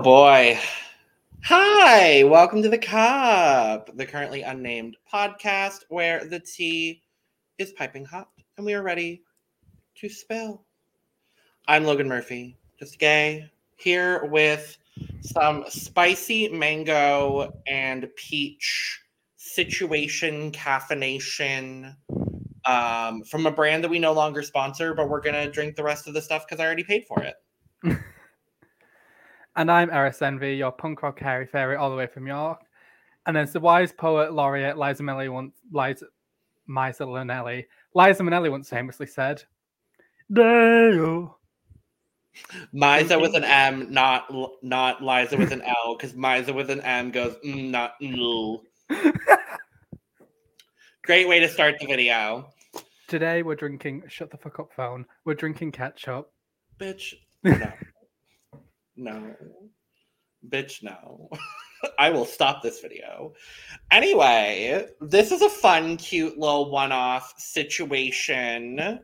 oh boy. Hi, welcome to the Cup, the currently unnamed podcast where the tea is piping hot and we are ready to spill. I'm Logan Murphy, just gay, here with some spicy mango and peach situation caffeination um, from a brand that we no longer sponsor, but we're gonna drink the rest of the stuff because I already paid for it. and I'm Eris Envy, your punk rock hairy fairy all the way from York. And as the wise poet laureate Liza Minnelli once Liza Liza Minnelli Liza Minnelli once famously said, Deo. Misa with an M, not not Liza with an L, because Misa with an M goes mm, not mm. Great way to start the video. Today we're drinking shut the fuck up phone. We're drinking ketchup. Bitch. No. No. Bitch, no. I will stop this video. Anyway, this is a fun, cute little one-off situation.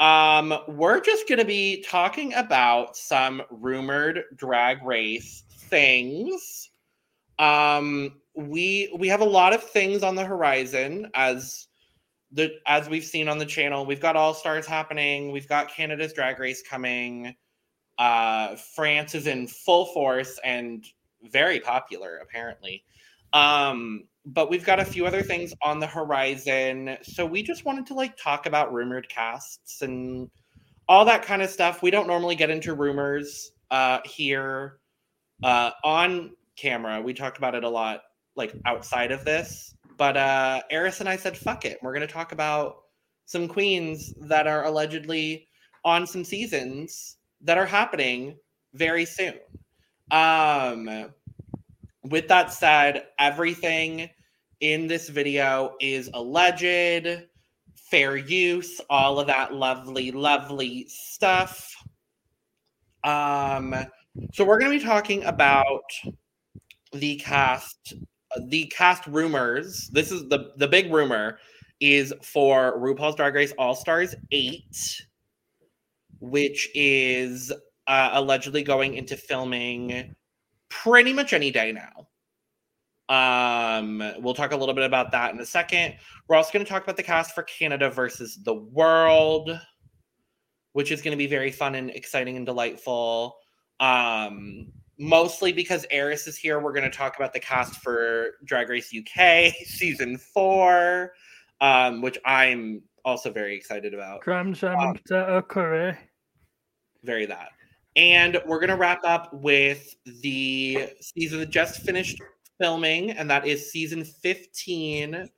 Um, we're just gonna be talking about some rumored drag race things. Um, we we have a lot of things on the horizon as the as we've seen on the channel. We've got All Stars happening. We've got Canada's Drag Race coming. Uh, France is in full force and very popular apparently. Um, but we've got a few other things on the horizon. So we just wanted to like talk about rumored casts and all that kind of stuff. We don't normally get into rumors uh, here uh, on camera. We talked about it a lot like outside of this. But uh Eris and I said, fuck it. We're gonna talk about some queens that are allegedly on some seasons that are happening very soon. Um with that said, everything in this video is alleged, fair use, all of that lovely, lovely stuff. Um, so we're going to be talking about the cast the cast rumors. This is the the big rumor is for RuPaul's Drag Race All Stars eight, which is uh, allegedly going into filming pretty much any day now. Um, we'll talk a little bit about that in a second. We're also going to talk about the cast for Canada versus the World, which is going to be very fun and exciting and delightful. Um, mostly because Eris is here. We're going to talk about the cast for Drag Race UK season four, um, which I'm also very excited about. Cram jam um, curry. Very that. And we're going to wrap up with the season that just finished filming, and that is season 15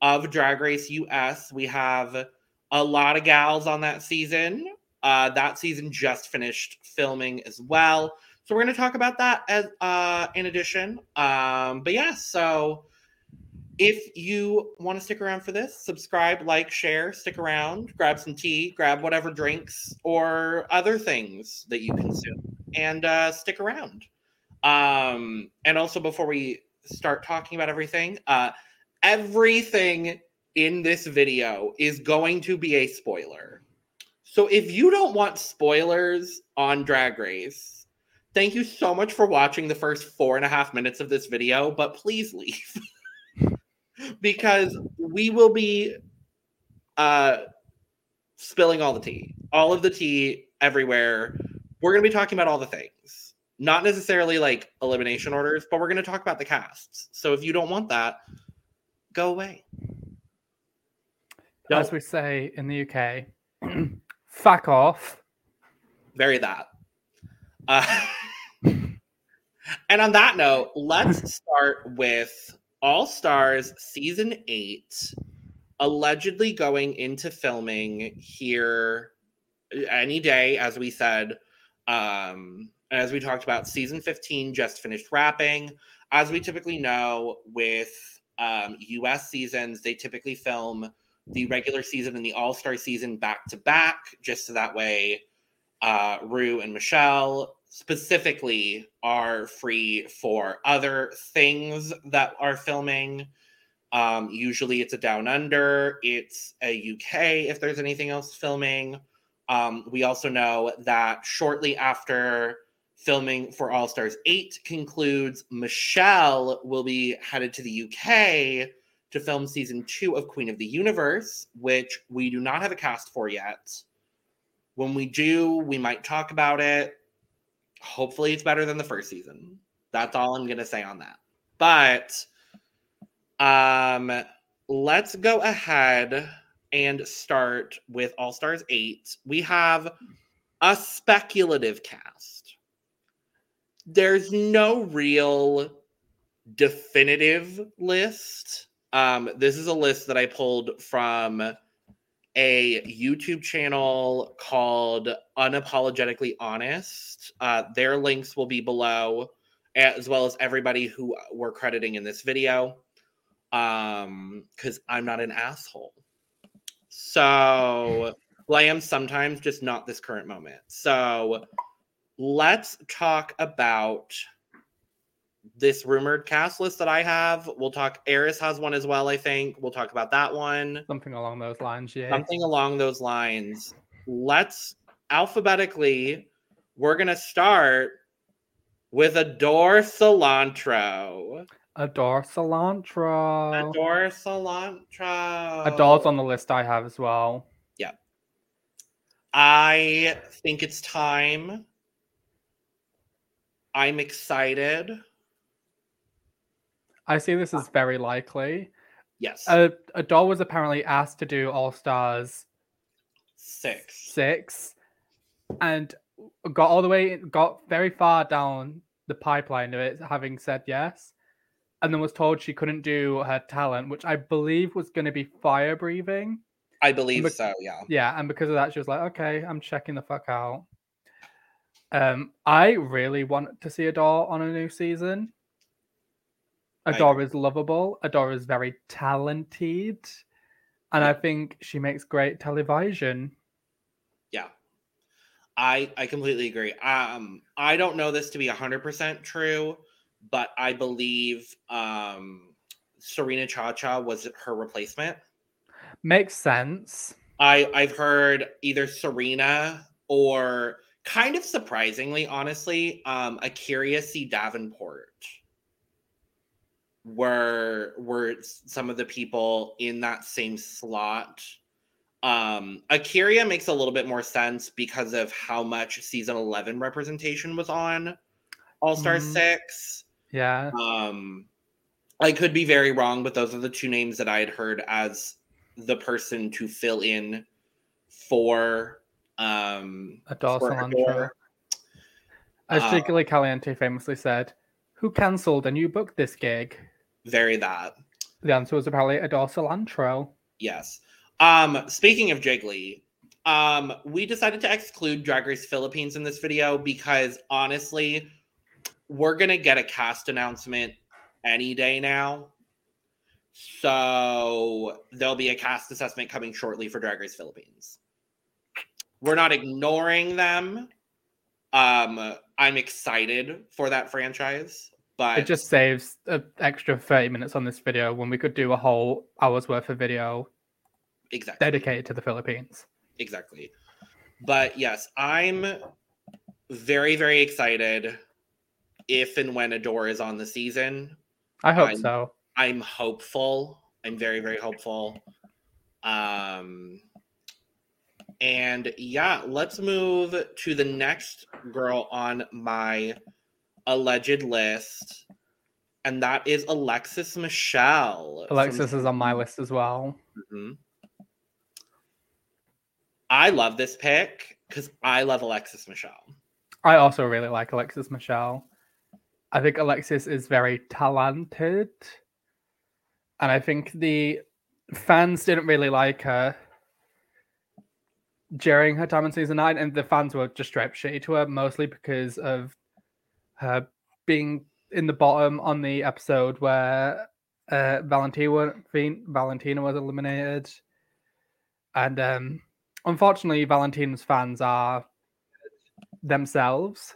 of Drag Race US. We have a lot of gals on that season. Uh, that season just finished filming as well. So we're going to talk about that as uh, in addition. Um, but yeah, so if you want to stick around for this, subscribe, like, share, stick around, grab some tea, grab whatever drinks or other things that you consume, and uh, stick around. Um, and also, before we start talking about everything, uh, everything in this video is going to be a spoiler. So if you don't want spoilers on Drag Race, Thank you so much for watching the first four and a half minutes of this video, but please leave. because we will be uh, spilling all the tea, all of the tea everywhere. We're going to be talking about all the things, not necessarily like elimination orders, but we're going to talk about the casts. So if you don't want that, go away. As we say in the UK, fuck off. Very that. Uh, and on that note, let's start with All Stars season eight, allegedly going into filming here any day, as we said. Um, as we talked about, season 15 just finished wrapping. As we typically know with um, US seasons, they typically film the regular season and the All Star season back to back, just so that way uh, Ru and Michelle specifically are free for other things that are filming Um, usually it's a Down Under, it's a UK if there's anything else filming. Um, we also know that shortly after filming for All Stars 8 concludes, Michelle will be headed to the UK to film season two of Queen of the Universe, which we do not have a cast for yet. When we do, we might talk about it. Hopefully, it's better than the first season. That's all I'm going to say on that. But um, let's go ahead and start with All Stars 8. We have a speculative cast. There's no real definitive list. Um, this is a list that I pulled from a YouTube channel called Unapologetically Honest. Uh, their links will be below, as well as everybody who we're crediting in this video. Um, because I'm not an asshole. So, well, I am sometimes, just not this current moment. So, let's talk about this rumored cast list that I have. We'll talk. Eris has one as well. I think we'll talk about that one. Something along those lines. Yeah. Something along those lines. Let's alphabetically. We're gonna start with Adore Cilantro. Adore cilantro. Adore Cilantro. Adore's on the list I have as well. Yeah. I think it's time. I'm excited. I see this as very likely. Yes. A doll was apparently asked to do All Stars Six. six, and got all the way, got very far down the pipeline of it, having said yes, and then was told she couldn't do her talent, which I believe was going to be fire breathing. I believe Bec- so, yeah. Yeah, and because of that, she was like, "Okay, I'm checking the fuck out." Um, I really want to see Adore on a new season. Is lovable. Adore is very talented, and I think she makes great television. Yeah. I I completely agree. Um I don't know this to be 100% true, but I believe um Serena Chacha was her replacement. Makes sense. I I've heard either Serena or kind of surprisingly, honestly, um A'keria C. Davenport were were some of the people in that same slot. Um A'keria makes a little bit more sense because of how much season 11 representation was on All Star Mhm. 6. Yeah. Um, I could be very wrong, but those are the two names that I had heard as the person to fill in for um for cilantro. As Uh, Jiggly Caliente famously said, "Who cancelled and you booked this gig?" Very that. The answer was apparently Adore cilantro. Yes. Um, speaking of Jiggly, um, we decided to exclude Drag Race Philippines in this video because honestly, we're gonna get a cast announcement any day now. So there'll be a cast assessment coming shortly for Drag Race Philippines. We're not ignoring them. Um, I'm excited for that franchise, but It just saves an extra 30 minutes on this video when we could do a whole hour's worth of video exactly. dedicated to the Philippines. exactly. But yes, I'm very, very excited if and when Adore is on the season. I hope I'm- so. I'm hopeful. I'm very, very hopeful. Um and yeah, let's move to the next girl on my alleged list. And that is Alexis Michelle. from- Alexis is on my list as well. Mhm. I love this pick because I love Alexis Michelle. I also really like Alexis Michelle. I think Alexis is very talented. And I think the fans didn't really like her during her time in season nine, and the fans were just straight shitty to her, mostly because of her being in the bottom on the episode where uh, Valentina, Valentina was eliminated. And um, unfortunately, Valentina's fans are themselves.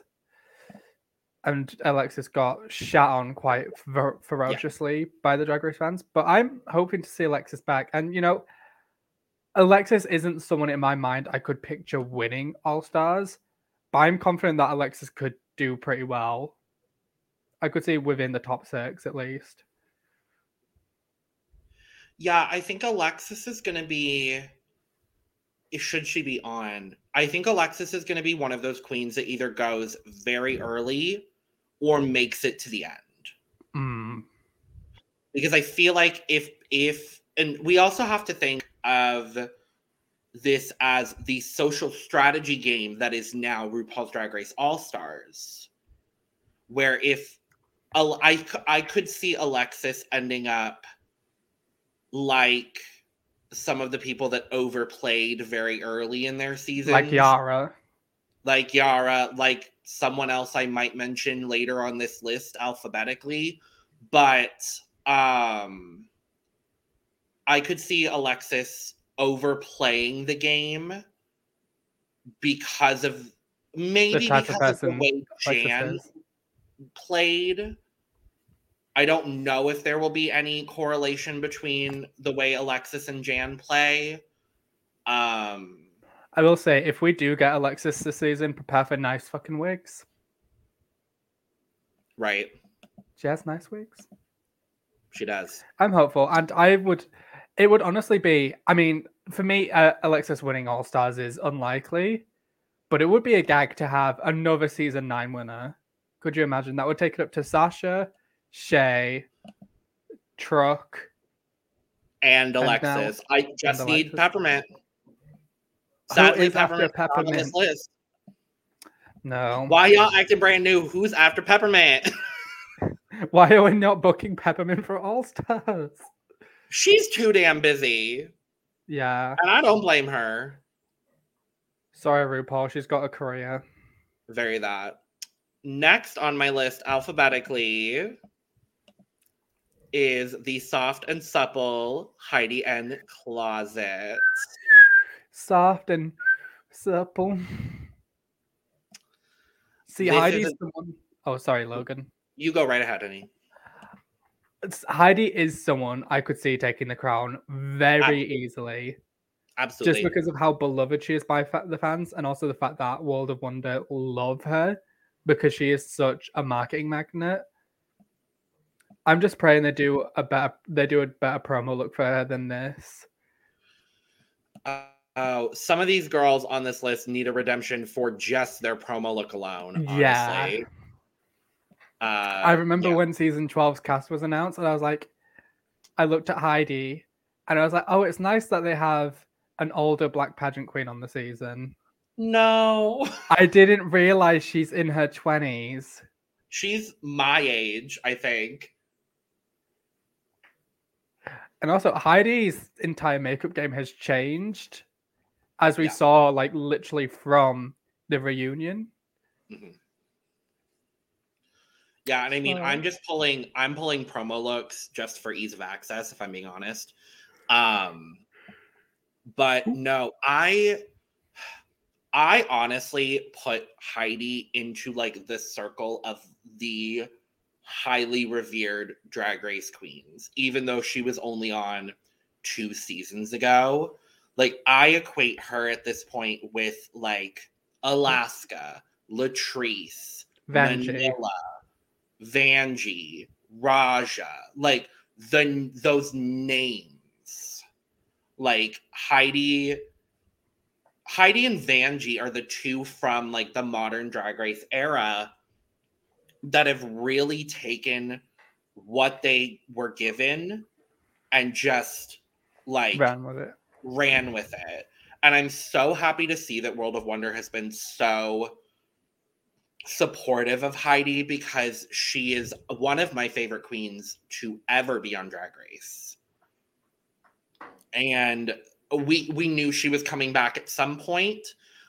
and Alexis got shat on quite fer- ferociously by the Drag Race fans. But I'm hoping to see Alexis back. And, you know, Alexis isn't someone in my mind I could picture winning All Stars, but I'm confident that Alexis could do pretty well. I could see within the top six at least. Yeah, I think Alexis is going to be. Should she be on? I think Alexis is going to be one of those queens that either goes very early or makes it to the end. Mm. Because I feel like if if and we also have to think of this as the social strategy game that is now RuPaul's Drag Race All Stars, where if I I could see Alexis ending up like some of the people that overplayed very early in their season, Like Yara. like Yara, like someone else I might mention later on this list alphabetically, but um I could see Alexis overplaying the game because of maybe type of because of the way Jan played. I don't know if there will be any correlation between the way Alexis and Jan play. Um I will say, if we do get Alexis this season, prepare for nice fucking wigs. right. She has nice wigs. She does. I'm hopeful, and I would. It would honestly be. I mean, for me, uh, Alexis winning All Stars is unlikely, but it would be a gag to have another season nine winner. Could you imagine? That would take it up to Sasha, Shea, Truck. And now- Alexis. I just need Peppermint. Sadly, Peppermint's not on this list. No. Why y'all acting brand new? Who's after Peppermint? Why are we not booking Peppermint for All Stars? She's too damn busy, Yeah. and I don't blame her. Sorry, RuPaul. She's got a career. Very that. Next on my list, alphabetically, is the soft and supple Heidi N Closet. Soft and supple. See, This Heidi's the one oh sorry, Logan. You go right ahead, honey. Heidi is someone I could see taking the crown very easily, Absolutely. just because of how beloved she is by fa- the fans, and also the fact that World of Wonder love her because she is such a marketing magnet. I'm just praying they do a better they do a better promo look for her than this. Uh, oh, some of these girls on this list need a redemption for just their promo look alone. Yeah. Uh, I remember yeah. when season 12's cast was announced, and I was like, I looked at Heidi, and I was like, oh, it's nice that they have an older black pageant queen on the season. No, I didn't realize she's in her 20s. she's my age, I think. And also, Heidi's entire makeup game has changed, as we Yeah. saw, like, literally from the reunion. Mhm. Yeah, and I mean, I'm just pulling, I'm pulling promo looks just for ease of access, if I'm being honest. Um, but no, I, I honestly put Heidi into like the circle of the highly revered Drag Race queens, even though she was only on two seasons ago. Like, I equate her at this point with like Alaska, Latrice, Vanjie. Manila, Vanjie, Raja, like the those names, like Heidi, Heidi and Vanjie are the two from like the modern Drag Race era that have really taken what they were given and just like Ran with it. ran with it. And I'm so happy to see that World of Wonder has been so supportive of Heidi because she is one of my favorite queens to ever be on Drag Race. And we we knew she was coming back at some point.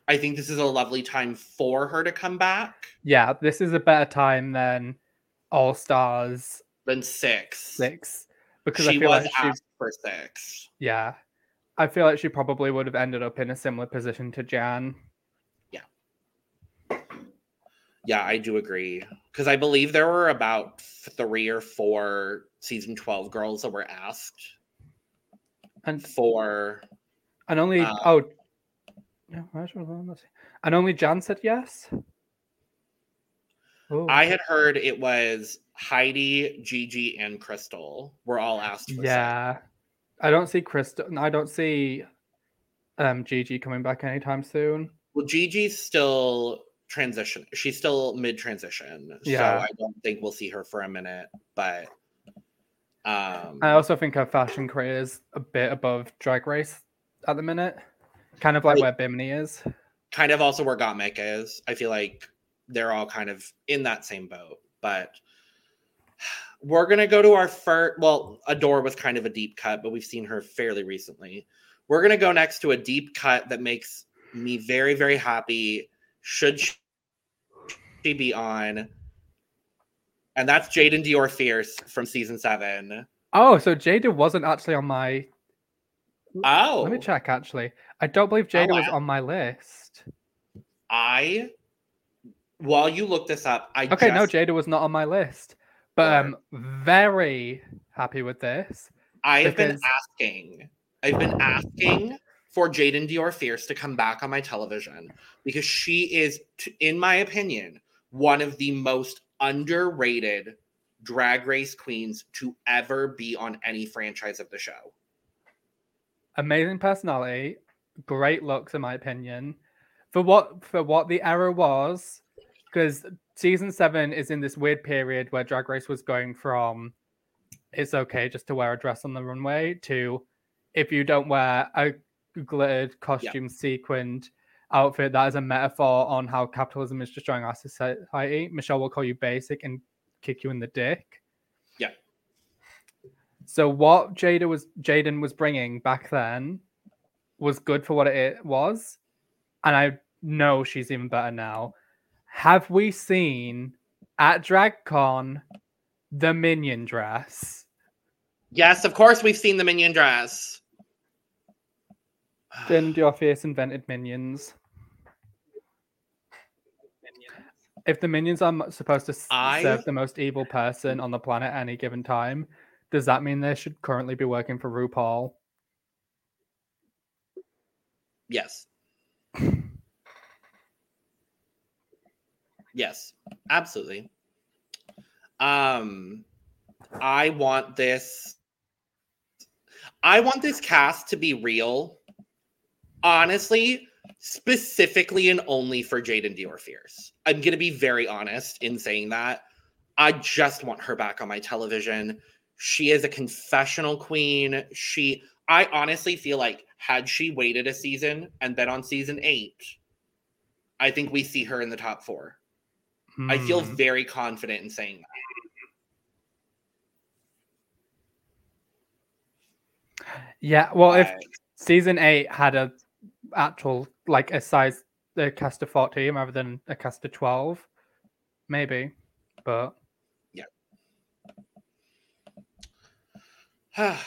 I think this is a lovely time for her to come back. Yeah, this is a better time than All Stars Than six. 6. Because I She feel was like she for six. Yeah. I feel like she probably would have ended up in a similar position to Jan. Yeah, I do agree. Because I believe there were about three or four season 12 girls that were asked And four. and only Uh, oh yeah, where's your phone? Let's see. and only Jan said yes. Oh, I had heard it was Heidi, Gigi, and Crystal were all asked yeah. I don't see Crystal. I don't see um Gigi coming back anytime soon. Well, Gigi's still transition. She's still mid transition. Yeah. So I don't think we'll see her for a minute. But um I also think her fashion career is a bit above Drag Race at the minute, kind of like Like- where Bimini is. kind of also where Gottmik is. I feel like they're all kind of in that same boat. But we're gonna go to our first. Well, Adore was kind of a deep cut, but we've seen her fairly recently. We're gonna go next to a deep cut that makes me very, very happy. Should she be on? And that's Jaidynn Diore Fierce from season seven. Oh, so Jada wasn't actually on my. Oh, Let me check. Actually, I don't believe Jada was on my list. I. While you look this up, I Okay, no, just- Jada was not on my list, but Word. um, very happy with this. I've been asking, I've been asking for Jaidynn Diore Fierce to come back on my television because she is, in my opinion, one of the most underrated drag race queens to ever be on any franchise of the show. amazing personality, great looks in my opinion. For what for what the error was, because season seven is in this weird period where Drag Race was going from it's okay just to wear a dress on the runway to if you don't wear a glittered costume sequined outfit that is a metaphor on how capitalism is destroying our society. Michelle will call you basic and kick you in the dick. Yeah. So what Jada was Jaidynn was bringing back then was good for what it was, and I know she's even better now. Have we seen at DragCon the minion dress? Yes, of course, we've seen the minion dress. Then your face invented minions. If the minions are supposed to I- serve the most evil person on the planet at any given time, does that mean they should currently be working for RuPaul? Yes. yes, absolutely. Um I want this I want this cast to be real. Honestly, specifically and only for Jaidynn Diore Fierce. I'm going to be very honest in saying that. I just want her back on my television. She is a confessional queen. She I honestly feel like had she waited a season and been on season 8, I think we see her in the top 4. I feel Hmm. very confident in saying that. Yeah, well, if season eight had a actual like a size a cast of 14 rather than a cast of 12 maybe but yeah,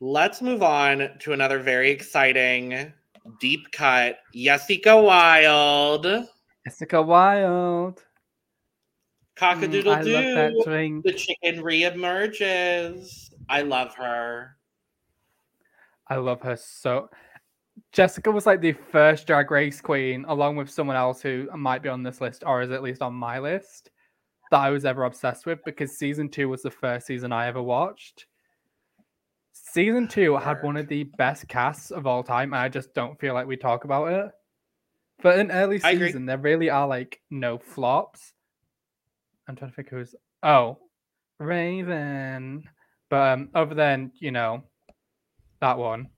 Let's move on to another very exciting deep cut. Jessica Wild. Jessica Wild Mm, Cockadoodle I love that doo. drink The chicken reemerges. I love her. I love her so Jessica was like the first drag race queen along with someone else who might be on this list or is at least on my list that I was ever obsessed with because season 2 was the first season I ever watched Season 2 had one of the best casts of all time and I just don't feel like we talk about it. But in early season there really are like no flops. I'm trying to think who's oh Raven. But um over then, you know, that one.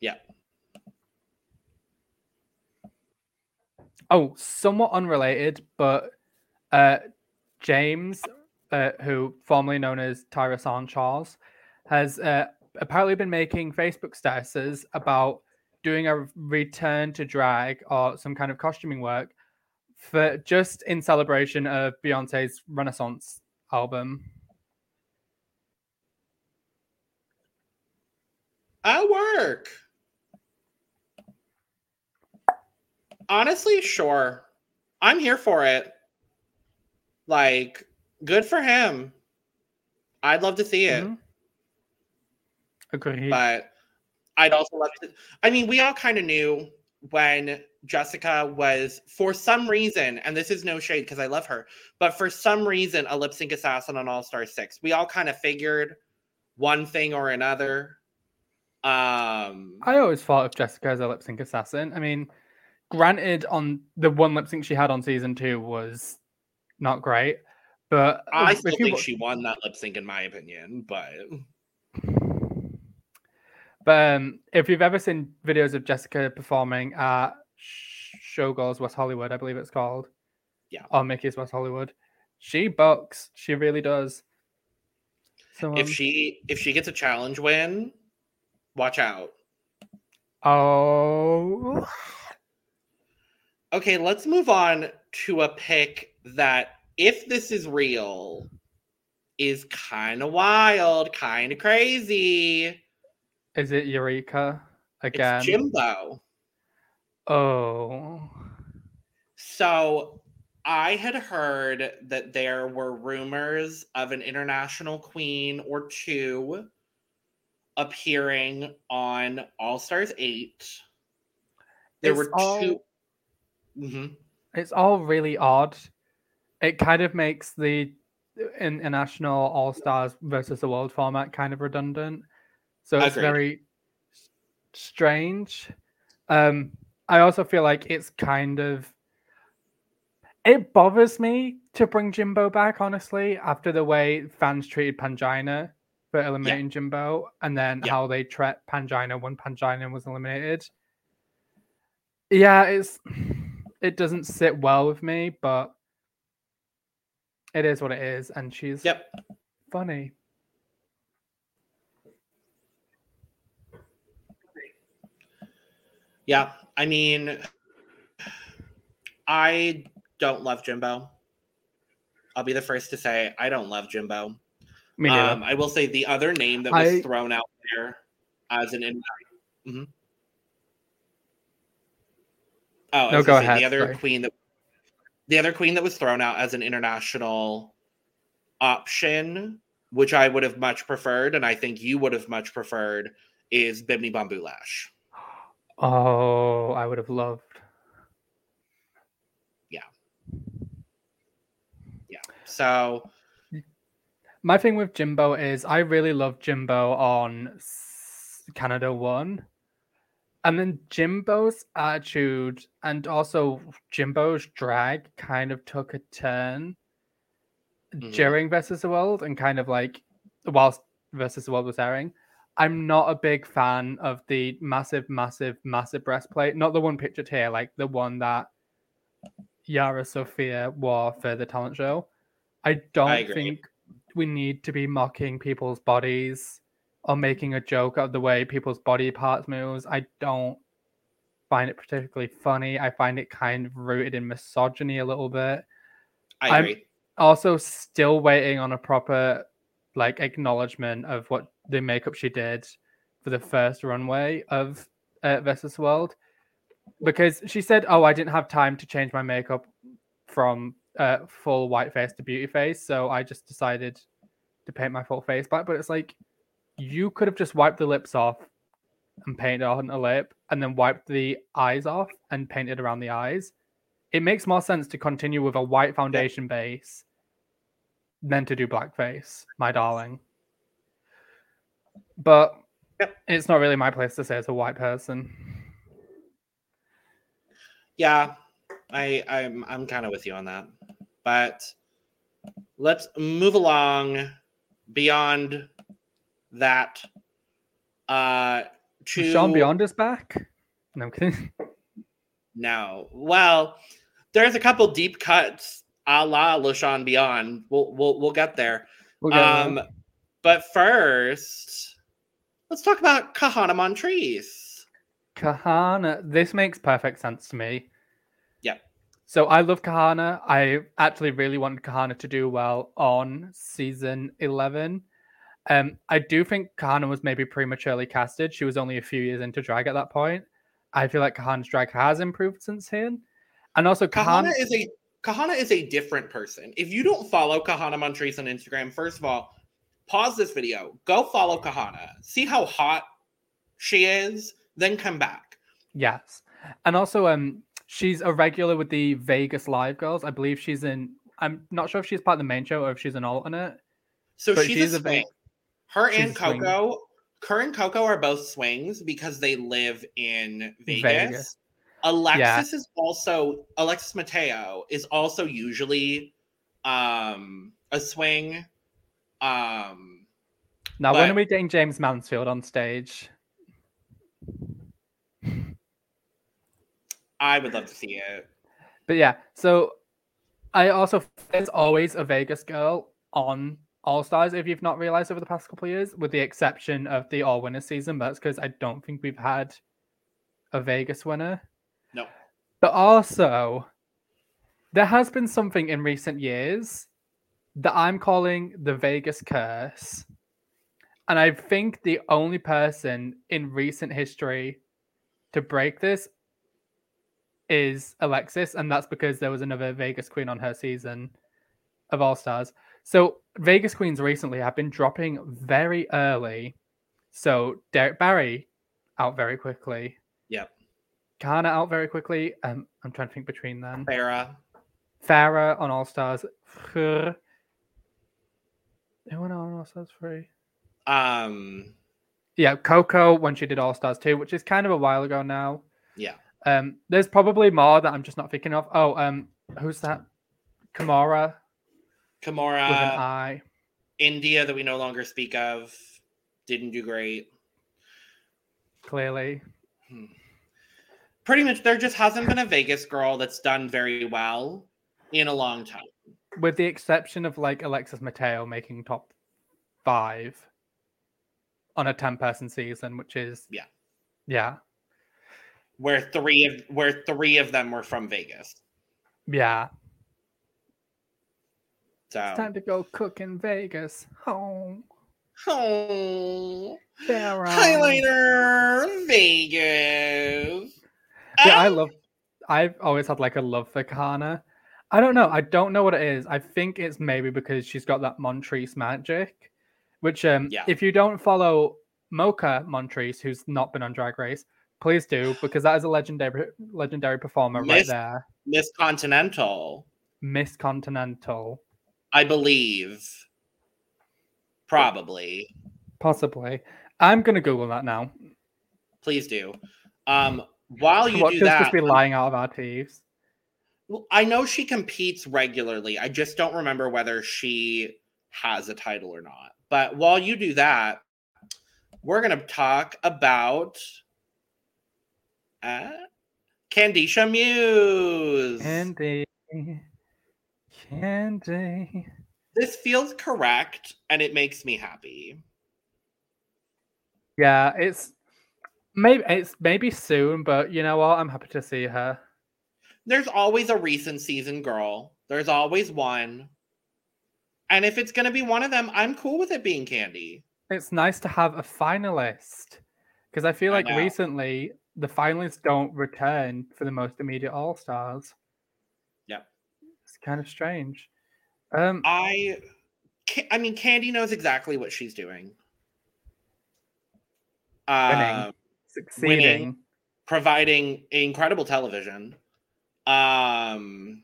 Yeah. Oh, somewhat unrelated, but uh, James, uh, who formerly known as Tyra Sanchez, has uh, apparently been making Facebook statuses about doing a return to drag or some kind of costuming work for just in celebration of Beyonce's Renaissance album. I work. Honestly, sure. I'm here for it. Like, good for him. I'd love to see it. Mhm. Agreed. but I'd also love to. I mean, we all kind of knew when Jessica was, for some reason, and this is no shade because I love her, but for some reason, a lip sync assassin on All Star Six. We all kind of figured one thing or another. Um, I always thought of Jessica as a lip sync assassin. I mean, granted, on the one lip sync she had on season two was not great, but I still think she won that lip sync, in my opinion. But But um, if you've ever seen videos of Jessica performing at Sh- Showgirls West Hollywood, I believe it's called, Yeah. or Mickey's West Hollywood, she bucks. She really does. So um, if she if she gets a challenge win, watch out. oh, Okay, let's move on to a pick that, if this is real, is kind of wild, kind of crazy. is it Eureka again? It's Jimbo. Oh, So I had heard that there were rumors of an international queen or two appearing on All Stars 8. There It's were all- 2 Mhm. it's all really odd. It kind of makes the international All Stars versus the World format kind of redundant. So it's Agreed. very strange. Um, I also feel like it's kind of it bothers me to bring Jimbo back, honestly, after the way fans treated Pangina for eliminating Jimbo, and then Yeah. how they treat Pangina when Pangina was eliminated. Yeah, it's it doesn't sit well with me, but it is what it is, and she's Yep. funny. Yeah, I mean, I don't love Jimbo. I'll be the first to say I don't love Jimbo. Me neither. Um, I will say the other name that was I- thrown out there as an invite. Mhm. Oh, No, go ahead, The other sorry. queen that the other queen that was thrown out as an international option, which I would have much preferred, and I think you would have much preferred, is Bimini Bon Boulash. oh, I would have loved. Yeah. Yeah. So My thing with Jimbo is I really love Jimbo on Canada One. And then Jimbo's attitude and also Jimbo's drag kind of took a turn Mhm. during Versus the World and kind of like whilst Versus the World was airing. I'm not a big fan of the massive, massive, massive breastplate. Not the one pictured here, like the one that Yara Sofia wore for the talent show. I don't agree. think we need to be mocking people's bodies or making a joke of the way people's body parts moves. I don't find it particularly funny. I find it kind of rooted in misogyny a little bit I I'm- also still waiting on a proper like acknowledgement of what the makeup she did for the first runway of uh, versus world because she said oh i didn't have time to change my makeup from uh, full white face to beauty face so i just decided to paint my full face black but it's like you could have just wiped the lips off and painted on a lip and then wiped the eyes off and painted around the eyes it makes more sense to continue with a white foundation base than to do blackface, my darling. But Yep. it's not really my place to say as a white person. Yeah, I I'm I'm kind of with you on that. But let's move along beyond that uh to Sean Beyond is back. No, I'm kidding. No. Well, there's a couple deep cuts a la LaShauwn Beyond. We'll we'll we'll get there. We'll get there. um but first let's talk about Kahanna Montrese. Kahanna, this makes perfect sense to me. Yeah. So I love Kahanna. I actually really wanted Kahanna to do well on season 11. Um, I do think Kahanna was maybe prematurely casted. She was only a few years into drag at that point. I feel like Kahanna's drag has improved since then. And also, Kahanna Kahanna, is a Kahanna is a different person. If you don't follow Kahanna Montrese on Instagram, first of all, pause this video, go follow Kahanna, see how hot she is, then come back. Yes. And also um she's a regular with the Vegas Live Girls. I believe she's in I'm not sure if she's part of the main show or if she's an alternate. So she's, she's a a Ve- swing. Her she's and. Coco, her and Coco are both swings because they live in Vegas. Vegas. Alexis is also Alexis Mateo is also usually um a swing. Um Now when But- are we getting Jaymes Mansfield on stage? I would love to see it. But yeah, so I also there's always a Vegas girl on All Stars if you've not realized over the past couple of years, with the exception of the All Winners season. But that's because I don't think we've had a Vegas winner. No. But also, there has been something in recent years that I'm calling the Vegas curse. And I think the only person in recent history to break this is Alexis, and that's because there was another Vegas Queen on her season of All Stars. So Vegas Queens recently have been dropping very early. So Derrick Barry out very quickly. Yep. Kana out very quickly. Um, I'm trying to think between them. Farrah. Farrah on All Stars. Who went on All Stars three? Um Yeah, Coco when she did All Stars two, which is kind of a while ago now. yeah. Um, there's probably more that I'm just not thinking of. Oh, um, who's that? Kamara Kimora. India that we no longer speak of, didn't do great. Clearly, hmm. Pretty much there just hasn't been a Vegas girl that's done very well in a long time. with the exception of like Alexis Mateo making top five on a ten-person season, which is Yeah. yeah, Where three of where three of them were from Vegas. yeah. So It's time to go cook in Vegas. Home, oh, Farrah. highlighter Vegas. Yeah, I Ah! love. I've always had like a love for Kana. I don't know. I don't know what it is. I think it's maybe because she's got that Montrese magic, which um, Yeah. if you don't follow Mocha Montrese, who's not been on Drag Race, please do because that is a legendary legendary performer right there. Miss Continental, Miss Continental, I believe. Probably. possibly. I'm gonna Google that now. Please do. Um, while you Watch do that, just be lying out of our teeth. Well, I know she competes regularly. I just don't remember whether she has a title or not. But while you do that, we're going to talk about uh, Candisha Muse. Kandy, Kandy. this feels correct and it makes me happy. Yeah, it's maybe it's maybe soon, but you know what? I'm happy to see her. There's always a recent season girl, there's always one. And if it's going to be one of them, I'm cool with it being Kandy. It's nice to have a finalist because I feel like know. recently the finalists don't return for the most immediate All Stars. It's kind of strange. Um, I I mean Kandy knows exactly what she's doing. Winning. Um, succeeding. providing incredible television. Um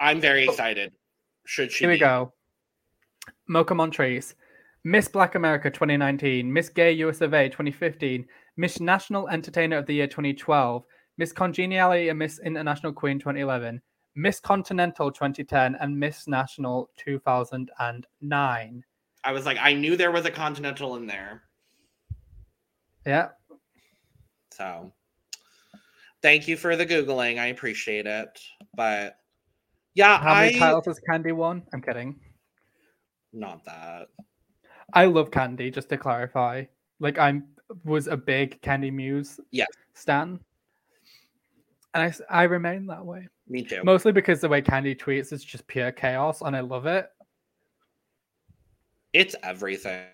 I'm very Oh. excited. Should she Here we be. go. Mocha Montrese, Miss Black America 2019, Miss Gay US of A 2015, Miss National Entertainer of the Year 2012, Miss Congeniality and Miss International Queen 2011, Miss Continental 2010, and Miss National 2009. I was like, I knew there was a continental in there. Yeah, So thank you for the Googling. I appreciate it. But yeah, how many titles has Kandy won? I'm kidding. not that. I love Kandy, just to clarify. Like I'm was a big Kandy Muse Yeah. stan. And I, I remain that way. Me too. Mostly because the way Kandy tweets is just pure chaos and I love it. It's everything.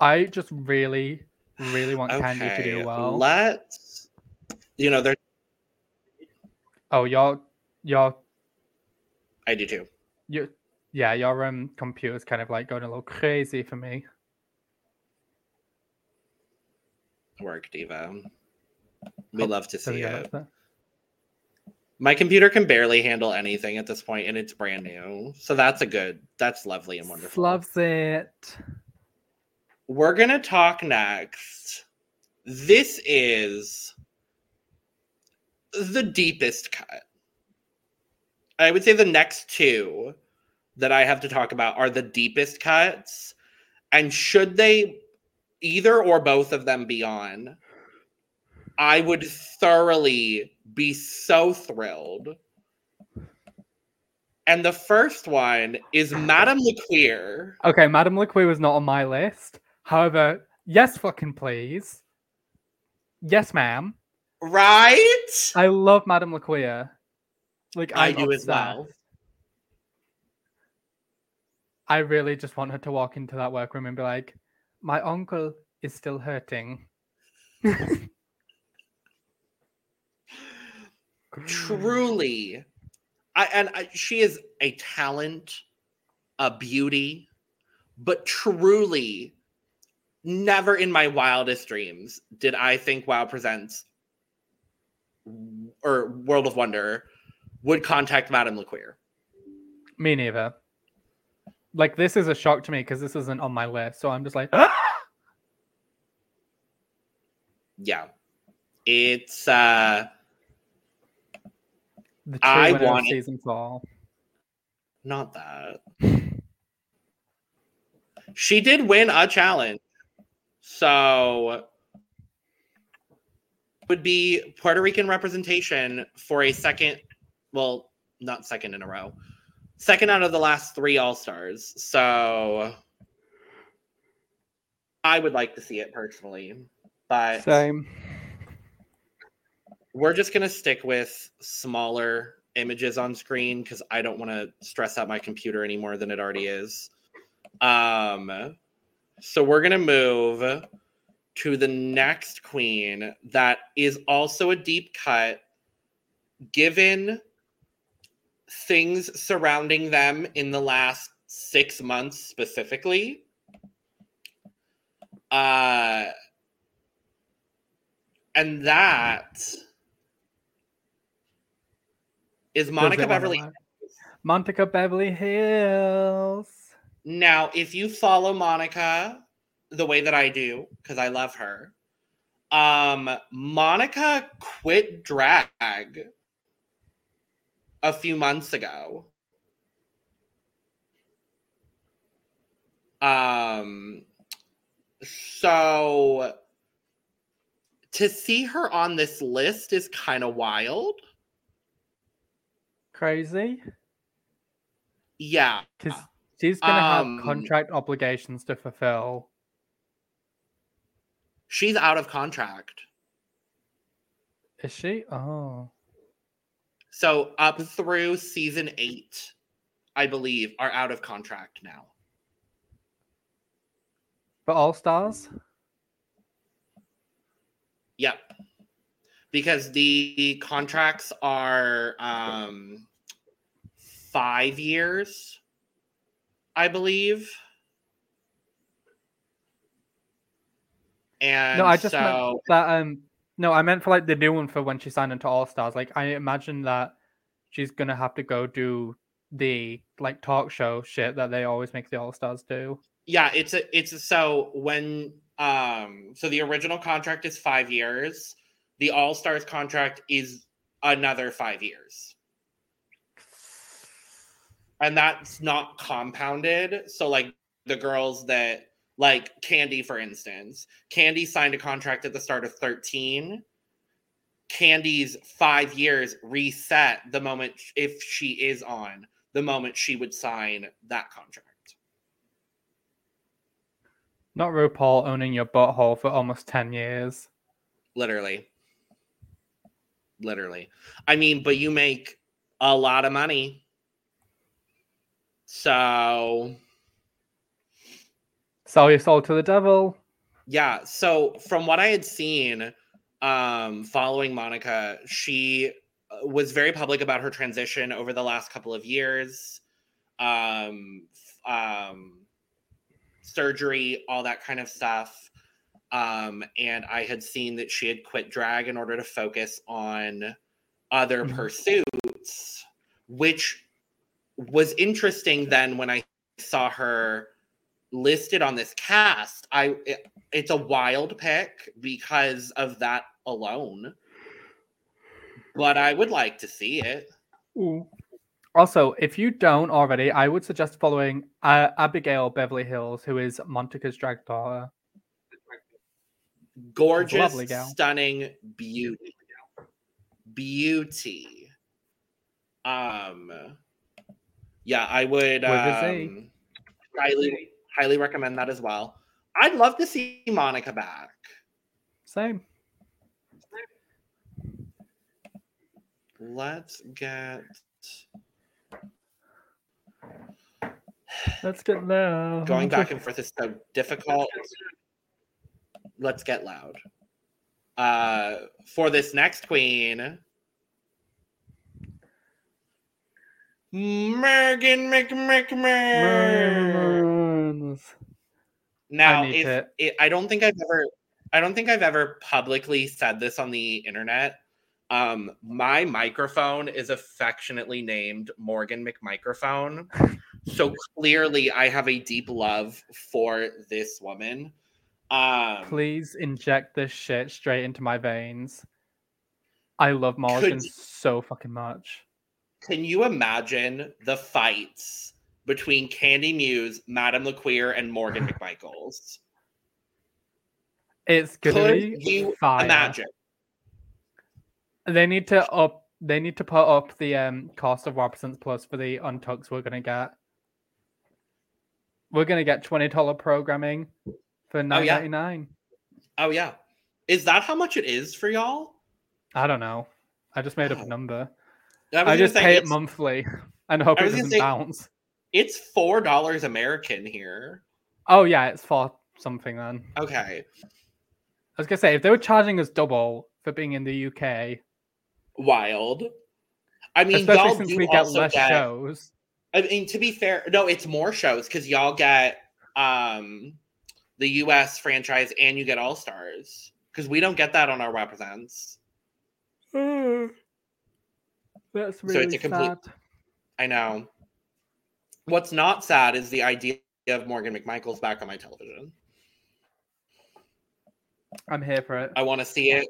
I just really, really want Kandy to do well. Let's You know, there Oh, your your I do too. your yeah, your um computer's kind of like going a little crazy for me. Work, Diva. We Oh, love to see it. My computer can barely handle anything at this point, and it's brand new. So that's a good. That's lovely and wonderful. Loves it. We're gonna talk next. This is the deepest cut. I would say the next two that I have to talk about are the deepest cuts. And should they either or both of them be on, I would thoroughly be so thrilled. And the first one is Madame LeQueer. Okay, Madame LeQueer was not on my list. However, yes, fucking please. Yes, ma'am. Right? I love Madame LeQueer. Like I I'm do as well. I really just want her to walk into that workroom and be like, "My uncle is still hurting." truly I, and I, she is a talent a beauty but truly never in my wildest dreams did i think wow presents or world of wonder would contact madame lequeer Me neither. Like this is a shock to me because this isn't on my list, so I'm just like, ah! yeah it's uh the I true winner of want season four. not that she did win a challenge so would be puerto rican representation for a second well not second in a row second out of the last three all stars so i would like to see it personally but Same. we're just going to stick with smaller images on screen because I don't want to stress out my computer any more than it already is. Um, so we're going to move to the next queen that is also a deep cut, given things surrounding them in the last six months specifically. Uh, and that is Monica Beverly. Monica Beverly Hills. Now, if you follow Monica the way that I do, because I love her, um, Monica quit drag a few months ago. Um, so to see her on this list is kind of wild. Crazy. Yeah. Because she's gonna Um, have contract obligations to fulfill. She's out of contract. Is she? Oh. So up through season eight, I believe, are out of contract now. For All Stars? Yep. Because the contracts are um five years, I believe. And No, I just so meant that um no, I meant for like the new one for when she signed into All Stars. Like I imagine that she's gonna have to go do the like talk show shit that they always make the All Stars do. yeah it's a it's a, so when um so the original contract is five years the all stars contract is another five years and that's not compounded so like the girls that like Kandy for instance. Kandy signed a contract at the start of 13 Kandy's five years reset the moment if she is on the moment she would sign that contract. Not RuPaul owning your butthole for almost ten years. literally. Literally. I mean but you make a lot of money. So Sell your soul to the devil. yeah so from what i had seen um, following Monica, she uh, was very public about her transition over the last couple of years. Um, um, surgery, all that kind of stuff. Um, and I had seen that she had quit drag in order to focus on other Mhm. pursuits, which was interesting then when I saw her listed on this cast. I it, it's a wild pick because of that alone. But I would like to see it. Also, if you don't already, I would suggest following uh, Abigail Beverly Hills, who is Monica's drag daughter. Gorgeous, stunning beauty. Beauty. Um yeah, I would With a Z. um, highly highly recommend that as well. I'd love to see Monica back. Same. Let's get Let's get there. going back and forth is so difficult. Let's get loud. Uh, for this next queen, Megan McMcMahon. Now, need if to- it, I don't think I've ever, I don't think I've ever publicly said this on the internet. Um, my microphone is affectionately named Morgan McMicrophone. So clearly, I have a deep love for this woman. Um, Please inject this shit straight into my veins. I love Morgan Could- so fucking much. Can you imagine the fights between Kandy Muse, Madame LeQueer, and Morgan McMichaels? It's gonna Could you fire. imagine? They need to up. They need to put up the um cost of Robertson's Plus for the untucks we're gonna get. We're gonna get twenty dollar programming for nine Oh, yeah. ninety nine. Oh yeah, is that how much it is for y'all? I don't know. I just made up a number. was I just say, pay it monthly and hope it doesn't say- bounce. It's four dollars American here. Oh yeah, it's for something then. Okay, I was gonna say if they were charging us double for being in the UK, wild. I mean, especially y'all since do we get less get. shows. I mean, to be fair, no, it's more shows because y'all get um the U.S. franchise and you get All Stars because we don't get that on our represents. That's really so it's a complete- sad. I know. What's not sad is the idea of Morgan McMichael's back on my television. I'm here for it. I want to see it.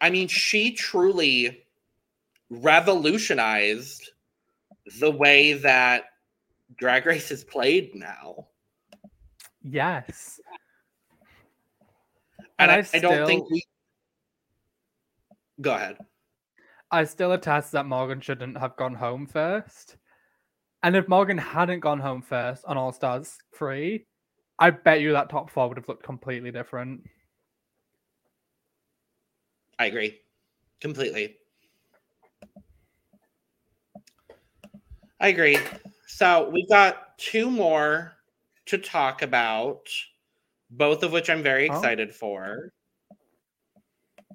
I mean, she truly revolutionized the way that Drag Race is played now. Yes. And, And I, I I don't think we. Go ahead. I still attest that Morgan shouldn't have gone home first. And if Morgan hadn't gone home first on All Stars 3, I bet you that top four would have looked completely different. I agree completely. I agree. So we've got two more to talk about, both of which I'm very Oh. excited for.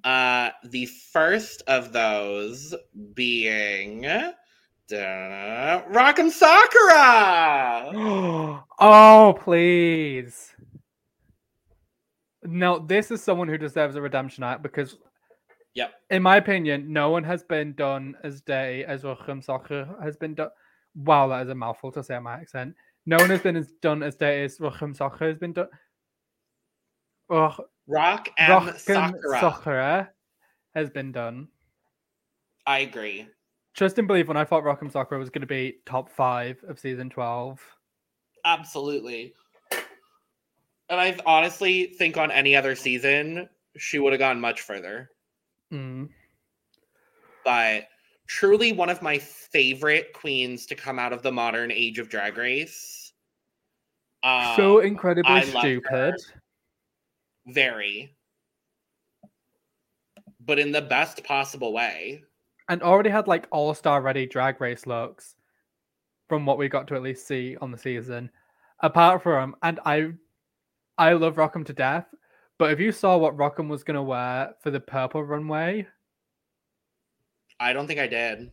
Uh, the first of those being da, Rock M. Sakura. oh, please. No, this is someone who deserves a redemption act because, Yep. in my opinion, no one has been done as dirty as Rochum Soccer has been done. Wow, that is a mouthful to say on my accent. No one has been as done as dirty as Rochum Soccer has been done. Roch- Rock and Sakura. Soccer has been done. I agree. Trust believe when I thought Rock'em Soccer was going to be top five of season 12. Absolutely. And I honestly think on any other season, she would have gone much further. Mm. But truly one of my favorite queens to come out of the modern age of drag race. so Um, incredibly I stupid. very. But in the best possible way. And already had like all star ready drag race looks from what we got to at least see on the season. Apart from, and I I love Rockham to death, But if you saw what Rockham was gonna wear for the purple runway, I don't think I did.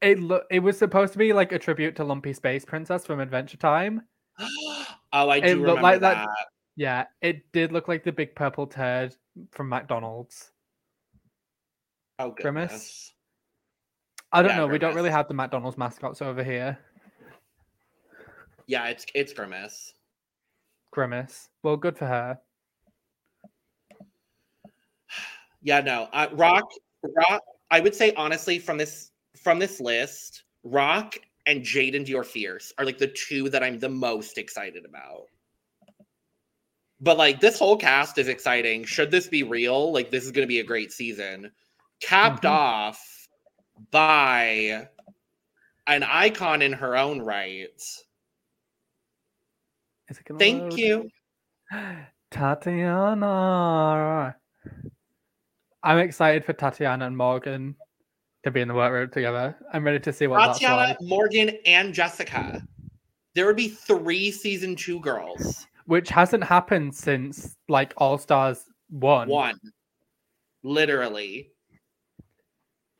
it look it was supposed to be like a tribute to Lumpy Space Princess from Adventure Time. oh, I do It remember like that. that- Yeah, it did look like the big purple turd from McDonald's. Oh, Grimace? I don't Yeah, know. We don't really have the McDonald's mascots over here. Yeah, it's it's Grimace. Grimace. Well, good for her. Yeah, no. Uh, Rock, Rock. I would say honestly, from this from this list, Rock and Jaidynn Diore Fierce are like the two that I'm the most excited about. But like this whole cast is exciting. Should this be real? Like this is going to be a great season. Capped Mhm. off by an icon in her own right. Is it gonna Thank load? you. Tatiana. I'm excited for Tatiana and Morgan to be in the workroom together. I'm ready to see what Tatiana, like. Morgan, and Jessica. There would be three season two girls. Which hasn't happened since like All Stars one. One. Literally.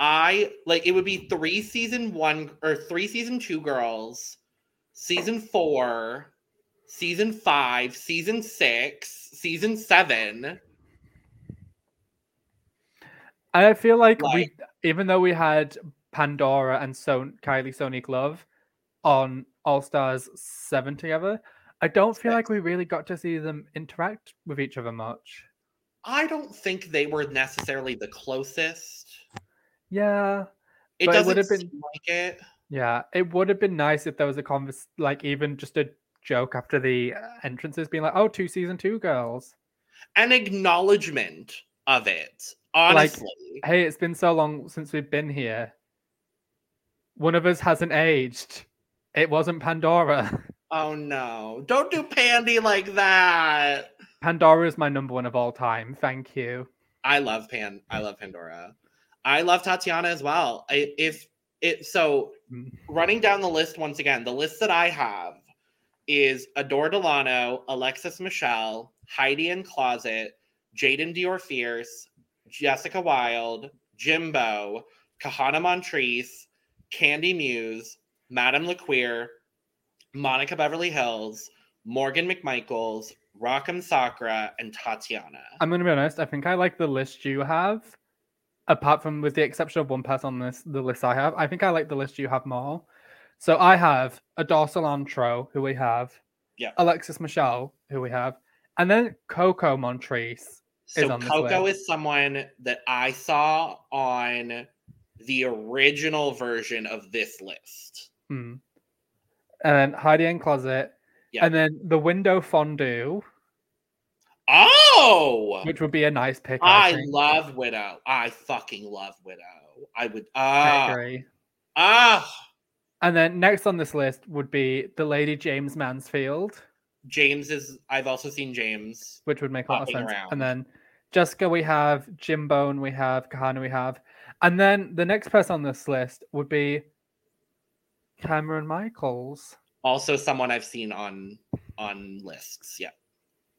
I like it would be three season one or three season two girls, season four, season five, season six, season seven. I feel like, Like- we, even though we had Pandora and Son- Kylie Sonique Love on All Stars seven together, I don't feel like we really got to see them interact with each other much. I don't think they were necessarily the closest. Yeah, It doesn't would've been- seem like it. yeah. It would have been nice if there was a convers like even just a joke after the uh, entrances being like, "Oh, two season two girls." An acknowledgement of it. Like- Honestly. Hey, it's been so long since we've been here. One of us hasn't aged. It wasn't Pandora. oh no. Don't do Pandy like that. Pandora is my number one of all time. Thank you. I love Pan. I love Pandora. I love Tatiana as well. I, if it so running down the list once again, the list that I have is Adore Delano, Alexis Michelle, Heidi N Closet, Jaidynn Diore Fierce, Jessica Wild, Jimbo, Kahanna Montrese, Kandy Muse, Madame LeQueer, Monica Beverly Hills, Morgan McMichaels, Rock M. Sakura, and Tatiana. I'm gonna be honest. I think I like the list you have, apart from with the exception of one person on this the list I have. I think I like the list you have more. So I have Adore Cilantro, who we have, Yeah. Alexis Michelle, who we have, and then Coco Montrese. is So on Coco list. is someone that I saw on the original version of this list. Hmm. And then Heidi N Closet, Yeah. and then the Widow Von'Du, Oh, which would be a nice pick. I, I love Widow. I fucking love Widow. I would. I Ah, agree. ah. And then next on this list would be the Lady Jaymes Mansfield. Jaymes is. I've also seen Jaymes. which would make a lot of sense. around. And then Jessica, we have Jimbo, we have Kahanna, we have, and then the next person on this list would be Cameron Michaels. Also, someone I've seen on on lists. Yeah.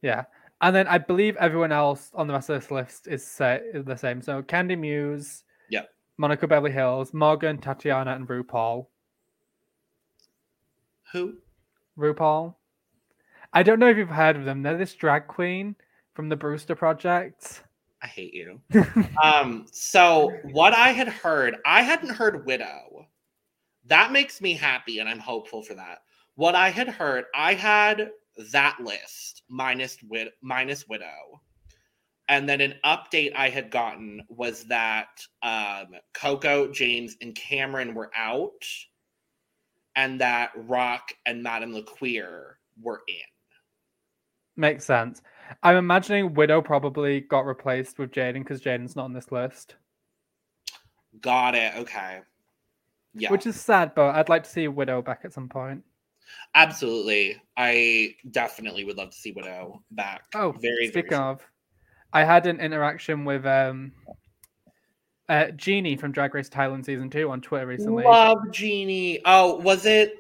Yeah, and then I believe everyone else on the rest of this list is, sa- is the same. So Kandy Muse, Yep. Monica Beverly Hills, Morgan, Tatiana, and RuPaul. Who? RuPaul. I don't know if you've heard of them. They're this drag queen from the Brewster Project. I hate you. um, so what I had heard, I hadn't heard widow. That makes me happy, and I'm hopeful for that. What I had heard, I had that list minus wid- minus widow, and then an update I had gotten was that um, Coco, Jaymes, and Cameron were out, and that Rock and Madame LeQueer were in. Makes sense. I'm imagining Widow probably got replaced with Jaidynn because Jaidynn's not on this list, Got it. Okay. Yeah. which is sad. But I'd like to see Widow back at some point. Absolutely. I definitely would love to see Widow back. Oh, very, speaking very of, I had an interaction with um, uh, Genie from Drag Race Thailand season two on Twitter recently. Love Genie. Oh, was it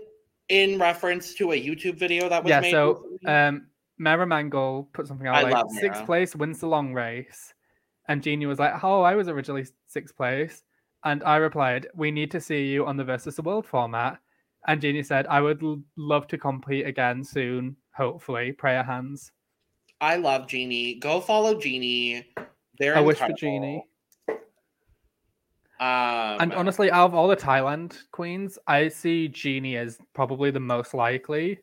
in reference to a YouTube video that was yeah, made? so um, Mara Mangle put something out I like sixth place wins the long race, and Genie was like, "Oh, I was originally sixth place," and I replied, "We need to see you on the versus the world format." And Genie said, "I would l- love to compete again soon, hopefully." Prayer hands. I love Genie. Go follow Genie. They're I wish for incredible. Genie. Um, And honestly, out of all the Thailand queens, I see Genie as probably the most likely.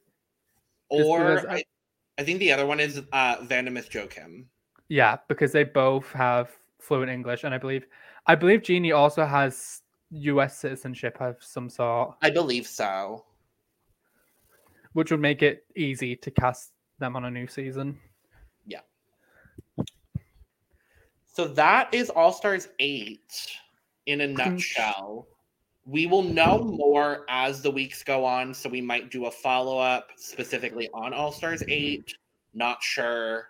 or I- I, think the other one is uh, Vanda Miss Joaquim. Yeah, because they both have fluent English, and I believe, I believe Genie also has U.S. citizenship of some sort, I believe so. which would make it easy to cast them on a new season. Yeah. So that is All Stars 8 in a nutshell. We will know more as the weeks go on. So we might do a follow up specifically on All Stars 8. Not sure.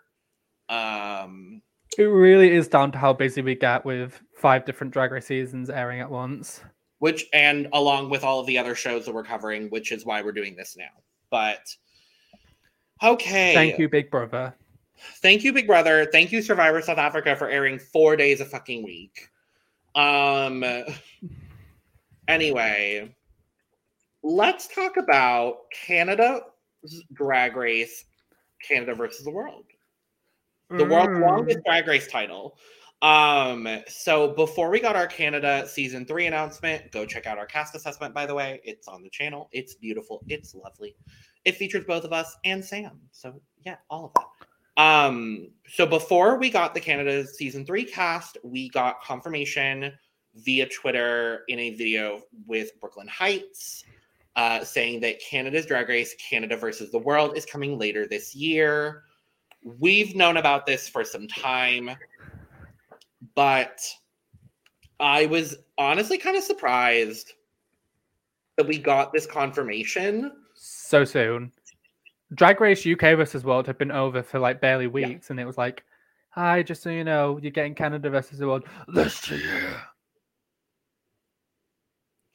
Um, It really is down to how busy we get with five different Drag Race seasons airing at once. which, and along with all of the other shows that we're covering, which is why we're doing this now. But okay. Thank you, Big Brother. Thank you, Big Brother. Thank you, Survivor South Africa, for airing four days a fucking week. Um. Anyway, let's talk about Canada's Drag Race, Canada versus the World, the world's Mm. longest Drag Race title. Um. So before we got our Canada season three announcement, go check out our cast assessment. By the way, it's on the channel. It's beautiful. It's lovely. It features both of us and Sam. So yeah, all of that. Um, so before we got the Canada season three cast, we got confirmation via Twitter in a video with Brooklyn Hytes, uh, saying that Canada's Drag Race, Canada versus the World, is coming later this year. We've known about this for some time, but I was honestly kind of surprised that we got this confirmation. So soon. Drag Race UK versus World had been over for like barely weeks, and it was like, "Hi, just so you know, you're getting Canada versus the World this year."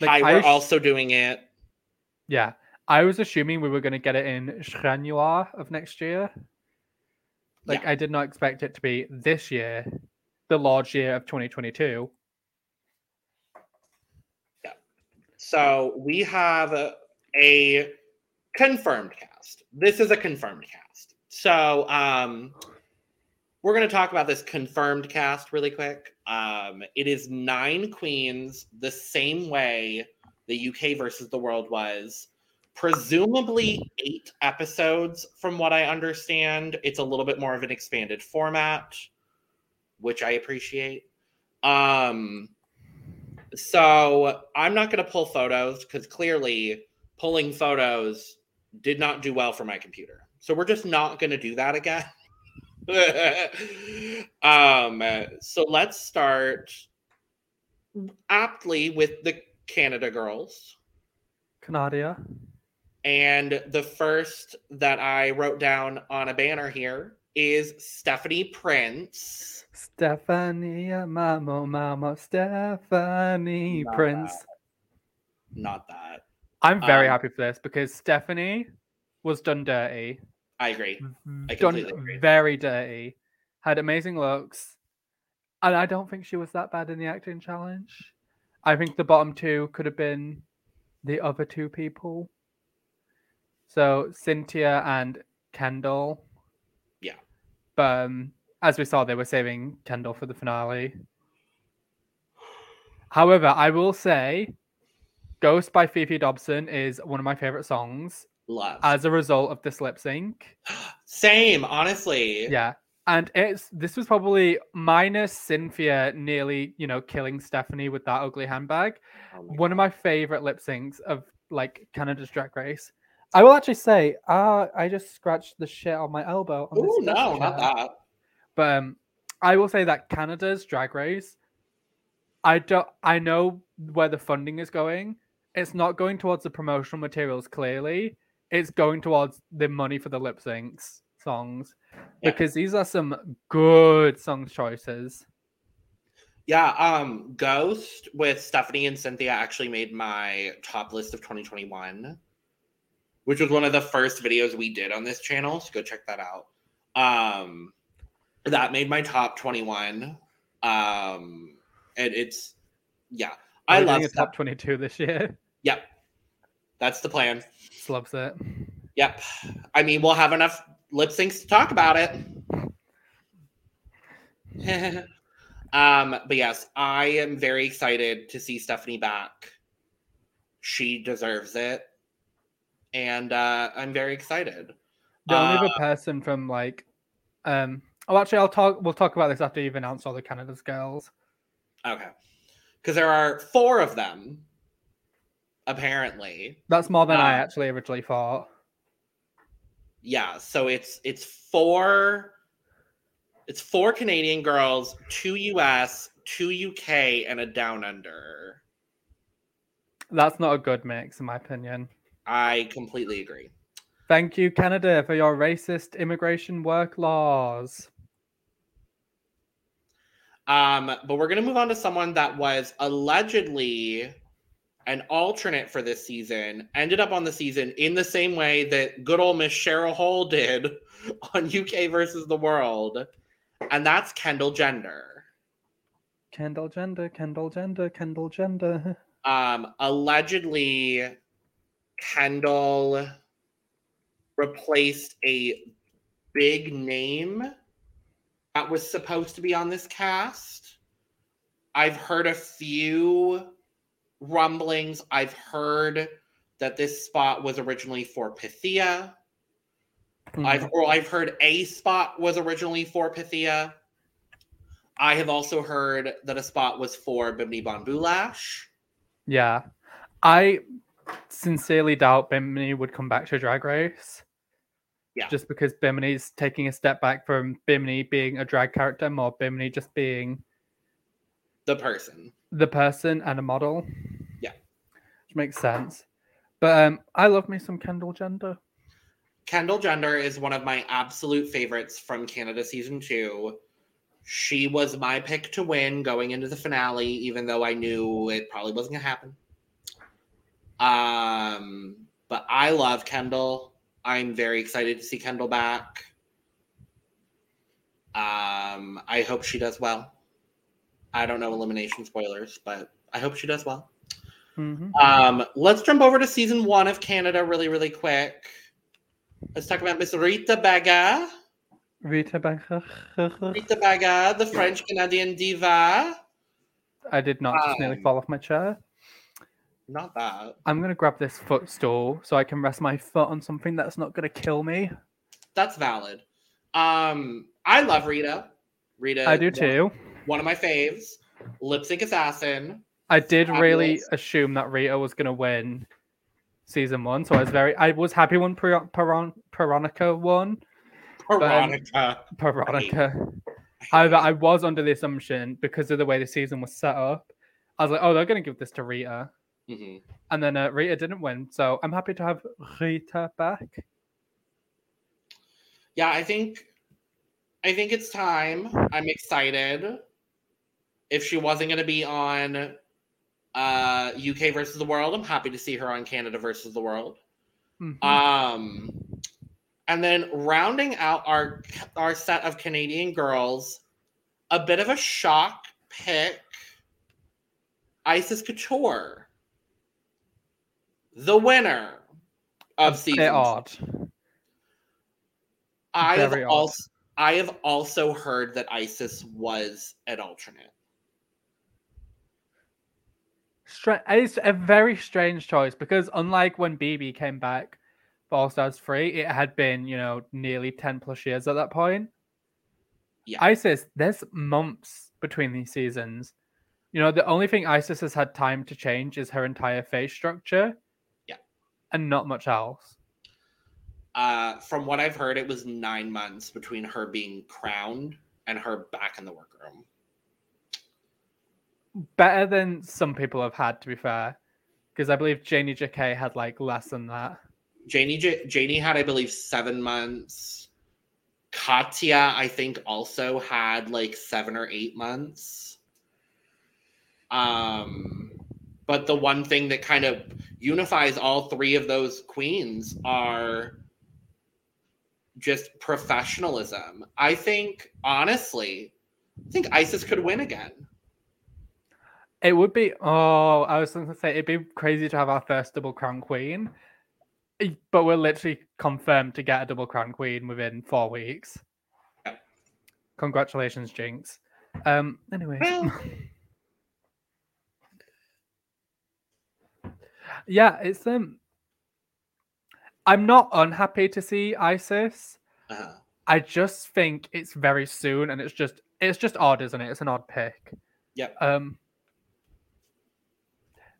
Like, Hi, I we're also doing it. Yeah, I was assuming we were going to get it in January of next year. Like, Yeah. I did not expect it to be this year, the large year of 2022. Yeah. So we have a, a confirmed cast. This is a confirmed cast. So um, we're going to talk about this confirmed cast really quick. Um, it is nine queens, the same way the UK versus the world was. Presumably eight episodes, from what I understand. It's a little bit more of an expanded format, which I appreciate. Um, so I'm not going to pull photos because clearly pulling photos did not do well for my computer. So we're just not going to do that again. um, so let's start aptly with the Canada girls. Canadia. And the first that I wrote down on a banner here is Stephanie Prince. Stephanie, Mamo, Mamo, Stephanie Not Prince. Not that. I'm very Um, happy for this because Stephanie was done dirty. I agree. I done agree. very dirty. Had amazing looks. And I don't think she was that bad in the acting challenge. I think the bottom two could have been the other two people. So Synthia and Kendall. Yeah. But um, as we saw, they were saving Kendall for the finale. However, I will say Ghost by Fefe Dobson is one of my favorite songs Love. as a result of this lip sync. Same, honestly. Yeah. And it's this was probably minus Synthia nearly, you know, killing Stephanie with that ugly handbag. Oh One of my favorite lip syncs of like Canada's Drag Race. I will actually say, uh, I just scratched the shit on my elbow. Ooh, no, not that. But um, I will say that Canada's Drag Race, I don't, I know where the funding is going. It's not going towards the promotional materials. Clearly, it's going towards the money for the lip syncs songs Yeah. because these are some good song choices. Yeah, um, Ghost with Stephanie and Synthia actually made my top list of 2021. Which was one of the first videos we did on this channel. So go check that out. Um, that made my top 21. Um, and it's yeah, I love a top 22 this year. Yep, that's the plan. Just loves it. Yep. I mean, we'll have enough lip syncs to talk about it. um, but yes, I am very excited to see Stephanie back. She deserves it. And uh, I'm very excited. The only Uh, other person from like, um, oh, actually, I'll talk. We'll talk about this after you've announced all the Canada's girls. Okay. Because there are four of them, apparently. That's more than I Uh, actually originally thought. Yeah, so it's it's four it's four Canadian girls, two US, two UK, and a down under. That's not a good mix, in my opinion. I completely agree. Thank you, Canada, for your racist immigration work laws. Um, but we're gonna move on to someone that was allegedly an alternate for this season, ended up on the season in the same way that good old Miss Cheryl Hole did on UK versus the World, and that's Kendall Gender. Kendall gender, Kendall gender, Kendall gender. Um, allegedly, Kendall replaced a big name that was supposed to be on this cast. I've heard a few rumblings. I've heard that this spot was originally for Pythia. Hmm. I've or I've heard a spot was originally for Pythia. I have also heard that a spot was for Bimini Bon Boulash. Yeah. I sincerely doubt Bimini would come back to Drag Race. Yeah. Just because Bimini's taking a step back from Bimini being a drag character, more Bimini just being The person. the person and a model. Yeah. Which makes sense. But um I love me some Kendall Gender. Kendall Gender is one of my absolute favorites from Canada season two. She was my pick to win going into the finale, even though I knew it probably wasn't gonna happen. Um, but I love Kendall. I'm very excited to see Kendall back. Um, I hope she does well. I don't know elimination spoilers, but I hope she does well. Mhm. Um, let's jump over to season one of Canada really, really quick. Let's talk about Miss Rita Baga. Rita Bacher. Rita Baga, the French Canadian diva. I did not just nearly Um, fall off my chair. Not that. I'm gonna grab this footstool so I can rest my foot on something that's not gonna kill me. That's valid. Um, I love Rita. Rita. I do too. One of my faves. Lip sync assassin. I did really assume that Rita was gonna win season one, so I was very I was happy when Peron, Peron, Peronica won. Veronica. Peronica. However, I was under the assumption because of the way the season was set up, I was like, oh, they're gonna give this to Rita, Mhm. and then uh, Rita didn't win, so I'm happy to have Rita back. Yeah, I think I think it's time. I'm excited. If she wasn't going to be on uh UK versus the world, I'm happy to see her on Canada versus the world. Mhm. Um and then rounding out our our set of Canadian girls, a bit of a shock pick Icesis Couture. The winner of season odd. I have odd. also I have also heard that Icesis was an alternate. It's a very strange choice because unlike when BeBe came back for All Stars 3, it had been, you know, nearly 10 plus years at that point. Yeah. Icesis, there's months between these seasons. You know, the only thing Icesis has had time to change is her entire face structure. And not much else. Uh, from what I've heard, it was nine months between her being crowned and her back in the workroom. Better than some people have had, to be fair. Because I believe Janie JK had like less than that. Janie J- Janie had, I believe, seven months. Katya, I think, also had like seven or eight months. Um, But the one thing that kind of unifies all three of those queens are just professionalism. I think, honestly, I think Icesis could win again. It would be. Oh, I was going to say it'd be crazy to have our first double crown queen, but we're literally confirmed to get a double crown queen within four weeks. Congratulations, Jinx. Um. Anyway. Well, yeah, it's um. I'm not unhappy to see Icesis. uh, I just think it's very soon, and it's just it's just odd, isn't it? It's an odd pick. Yeah. Um.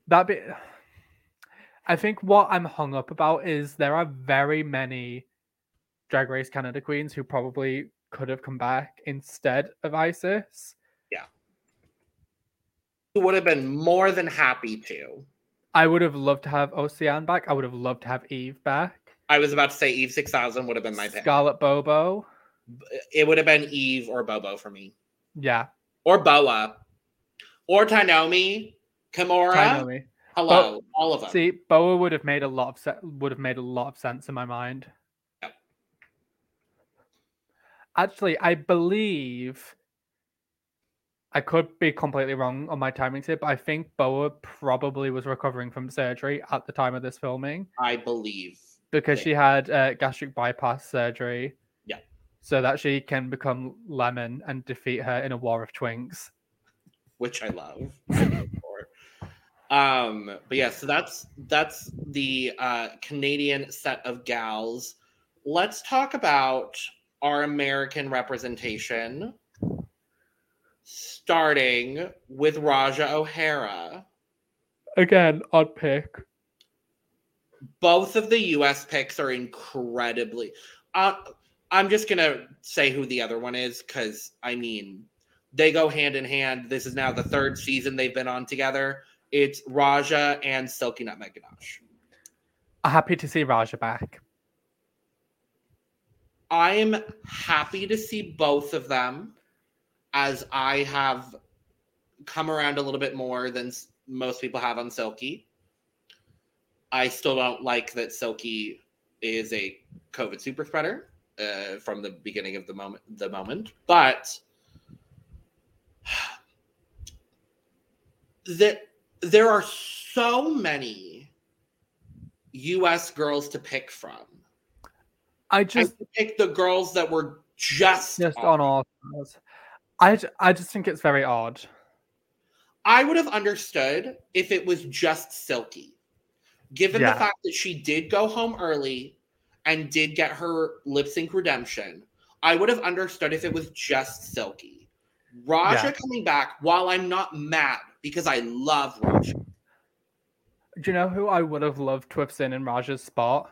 That be. I think what I'm hung up about is there are very many Drag Race Canada queens who probably could have come back instead of Icesis. Yeah. Who would have been more than happy to. I would have loved to have Ocean back. I would have loved to have Eve back. I was about to say Eve 6000 would have been my pick. Scarlett Bobo. It would have been Eve or Bobo for me. Yeah. Or Boa. Or Tynomi. Kimora. Tynomi. Hello. all of them. See, Boa would have made a lot of se- would have made a lot of sense in my mind. Yep. Actually, I believe I could be completely wrong on my timings here, but I think Boa probably was recovering from surgery at the time of this filming I believe. because Yeah. she had uh, gastric bypass surgery. Yeah. So that she can become Lemon and defeat her in a war of twinks. which I love. I'm here for. um, but yeah, so that's that's the uh, Canadian set of gals. Let's talk about our American representation, starting with Ra'Jah O'Hara. Again, odd pick. Both of the U.S. picks are incredibly. Uh, I'm just gonna say who the other one is because I mean they go hand in hand. This is now the third season they've been on together. It's Ra'Jah and Silky Nutmeg Ganache. Happy to see Ra'Jah back. I'm happy to see both of them as I have come around a little bit more than most people have on Silky. I still don't like that Silky is a COVID super spreader uh, from the beginning of the moment. The moment, but that there are so many U.S. girls to pick from. I I just picked the girls that were just, just on. on all stars. I, I just think it's very odd. I would have understood if it was just Silky, given Yeah. the fact that she did go home early and did get her lip sync redemption. I would have understood if it was just Silky. Ra'Jah Yeah. coming back, while I'm not mad because I love Ra'Jah. Do you know who I would have loved to have seen in Ra'Jah's spot?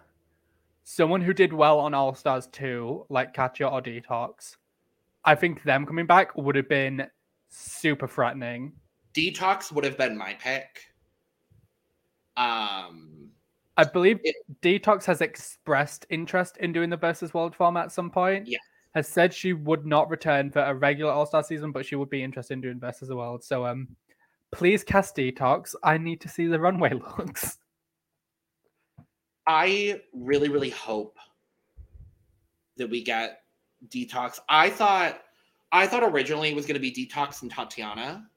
Someone who did well on All Stars 2, like Katya or Detox. I think them coming back would have been super threatening. Detox would have been my pick. Um, I believe It- Detox has expressed interest in doing the versus world format at some point. Yeah. Has said she would not return for a regular All Star season, but she would be interested in doing versus the world. So um please cast Detox. I need to see the runway looks. I really, really hope that we get detox. I thought I thought originally it was going to be detox and Tatiana.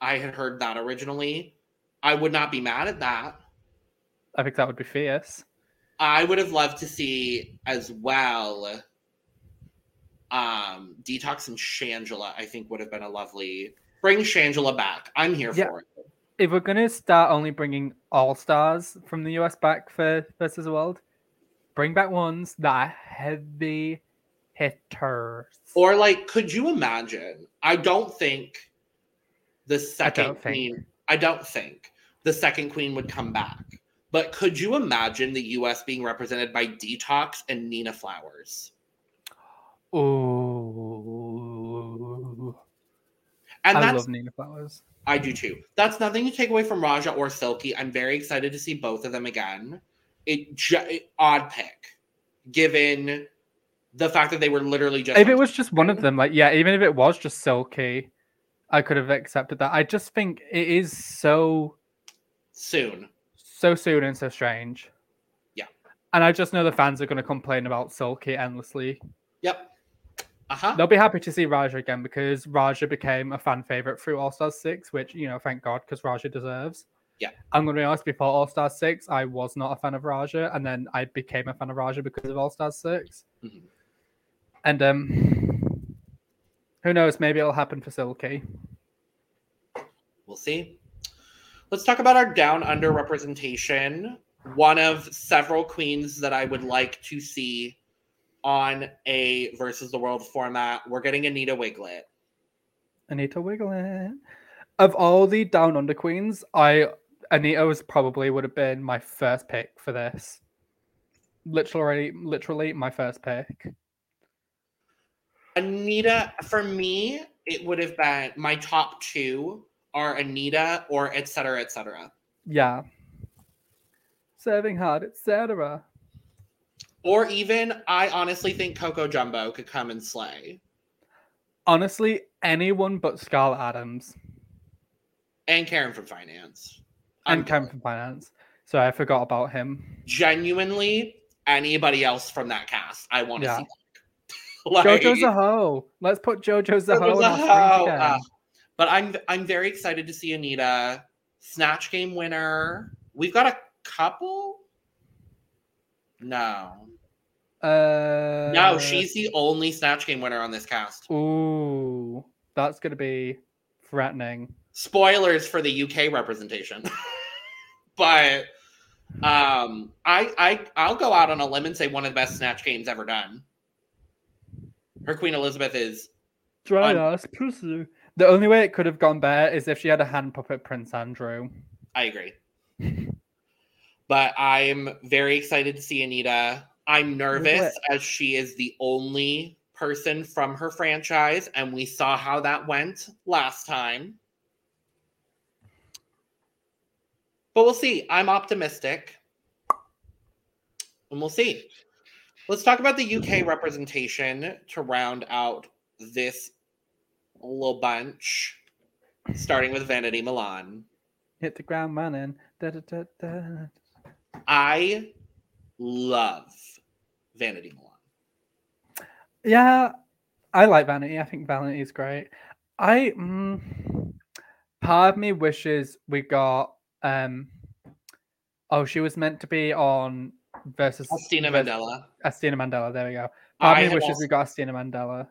I had heard that originally. I would not be mad at that. I think that would be fierce. I would have loved to see as well um detox and Shangela. I think would have been a lovely bring Shangela back. I'm here Yeah. for it. If we're gonna start only bringing all stars from the US back for versus the world, bring back ones that are heavy hitters. Or like, could you imagine? I don't think the second think. queen. I don't think the second queen would come back. But could you imagine the U.S. being represented by Detox and Nina Flowers? Ooh. And I that's love Nina Flowers. I do too. That's nothing to take away from Ra'Jah or Silky. I'm very excited to see both of them again. It, it odd pick, given the fact that they were literally just. If it was just one of them, like yeah, even if it was just Silky, I could have accepted that. I just think it is so soon. So soon and so strange. Yeah. And I just know the fans are going to complain about Silky endlessly. Yep. Uh huh. They'll be happy to see Ra'Jah again because Ra'Jah became a fan favorite through All Stars 6, which, you know, thank God, because Ra'Jah deserves. Yeah. I'm going to be honest, before All Stars 6, I was not a fan of Ra'Jah, and then I became a fan of Ra'Jah because of All Stars 6. Mhm. And um, who knows, maybe it'll happen for Silky. We'll see. Let's talk about our down under representation. One of several queens that I would like to see on a versus the world format. We're getting Anita Wigl'it. Anita Wigl'it. Of all the Down Under queens, I Anita was probably would have been my first pick for this. Literally, literally my first pick. Anita, for me, it would have been my top two are Anita or et cetera, et cetera. Yeah. Serving hard, etc. Or even, I honestly think Coco Jumbo could come and slay. Honestly, anyone but Scarlet Adams And Karen from Finance. and I'm Karen from Finance. So I forgot about him. genuinely anybody else from that cast. I want to Yeah. see. like, JoJo Zaho. Let's put JoJo Zaho JoJo in our Zaho, screen again. uh, but I'm I'm very excited to see Anita snatch game winner. We've got a couple. No, Uh, no, she's the only snatch game winner on this cast. Ooh, that's gonna be threatening. Spoilers for the UK representation, but um, I I I'll go out on a limb and say one of the best snatch games ever done. Her Queen Elizabeth is Dry I'm- ass pussy. The only way it could have gone better is if she had a hand puppet Prince Andrew. I agree. but I'm very excited to see Anita. I'm nervous as she is the only person from her franchise, and we saw how that went last time. But we'll see. I'm optimistic. And we'll see. Let's talk about the UK representation to round out this little bunch, starting with Vanity Milan. Hit the ground running. Da, da, da, da. I love Vanity Milan. Yeah, I like Vanity. I think Vanity is great. I mm, part of me wishes we got um oh she was meant to be on versus vers- Mandella. Asttina Mandella. There we go. Part I me have wishes also- we got Asttina Mandella.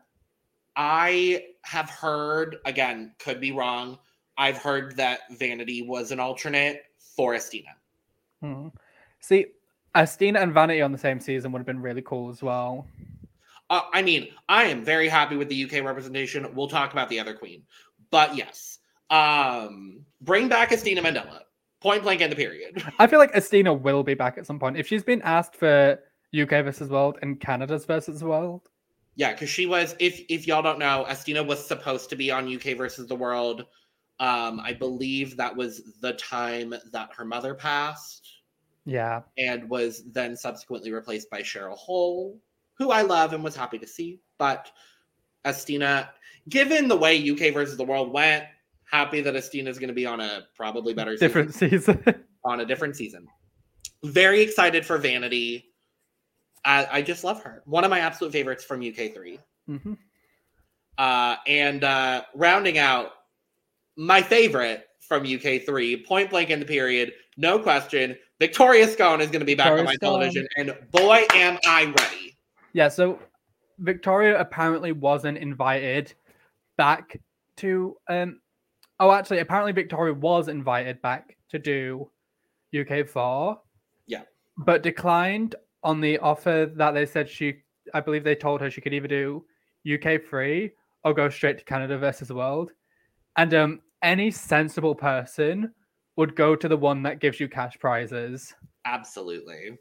I have heard again, could be wrong. I've heard that Vanity was an alternate for Asttina. Hmm. See, Asttina and Vanity on the same season would have been really cool as well. Uh, I mean, I am very happy with the UK representation. We'll talk about the other queen, but yes, um, bring back Asttina Mandella. Point blank in the period. I feel like Asttina will be back at some point if she's been asked for UK versus World and Canada's versus World. Yeah, because she was. If if y'all don't know, Asttina was supposed to be on UK versus the World. Um, I believe that was the time that her mother passed. Yeah, and was then subsequently replaced by Cheryl Hole, who I love and was happy to see. But Asttina, given the way UK versus the world went, happy that Asttina is going to be on a probably better different season, season. on a different season. Very excited for Vanity. I, I just love her. One of my absolute favorites from UK three. Mhm. Uh, and uh, rounding out my favorite from UK three, point blank in the period, no question. Victoria Scone is going to be back on my Scone. television, and boy, am I ready. Yeah, so Victoria apparently wasn't invited back to um oh actually apparently Victoria was invited back to do UK 4. Yeah. But declined on the offer that they said she I believe they told her she could either do UK 3 or go straight to Canada versus the World. And um any sensible person would go to the one that gives you cash prizes. Absolutely.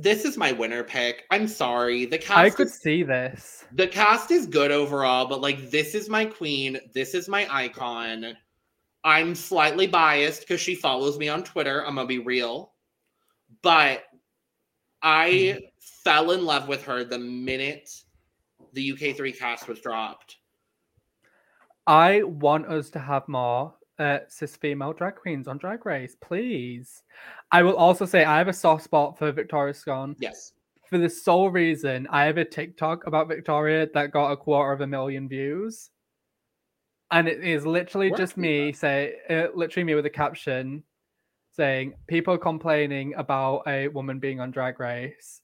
This is my winner pick. I'm sorry. The cast I could is see this. the cast is good overall, but like this is my queen. This is my icon. I'm slightly biased because she follows me on Twitter. I'm gonna be real, but I fell in love with her the minute the UK3 cast was dropped. I want us to have more uh, cis female drag queens on Drag Race, please. I will also say I have a soft spot for Victoria Scone Yes. for the sole reason I have a TikTok about Victoria that got a quarter of a million views. And it is literally just me say uh, literally me with a caption saying people complaining about a woman being on drag race.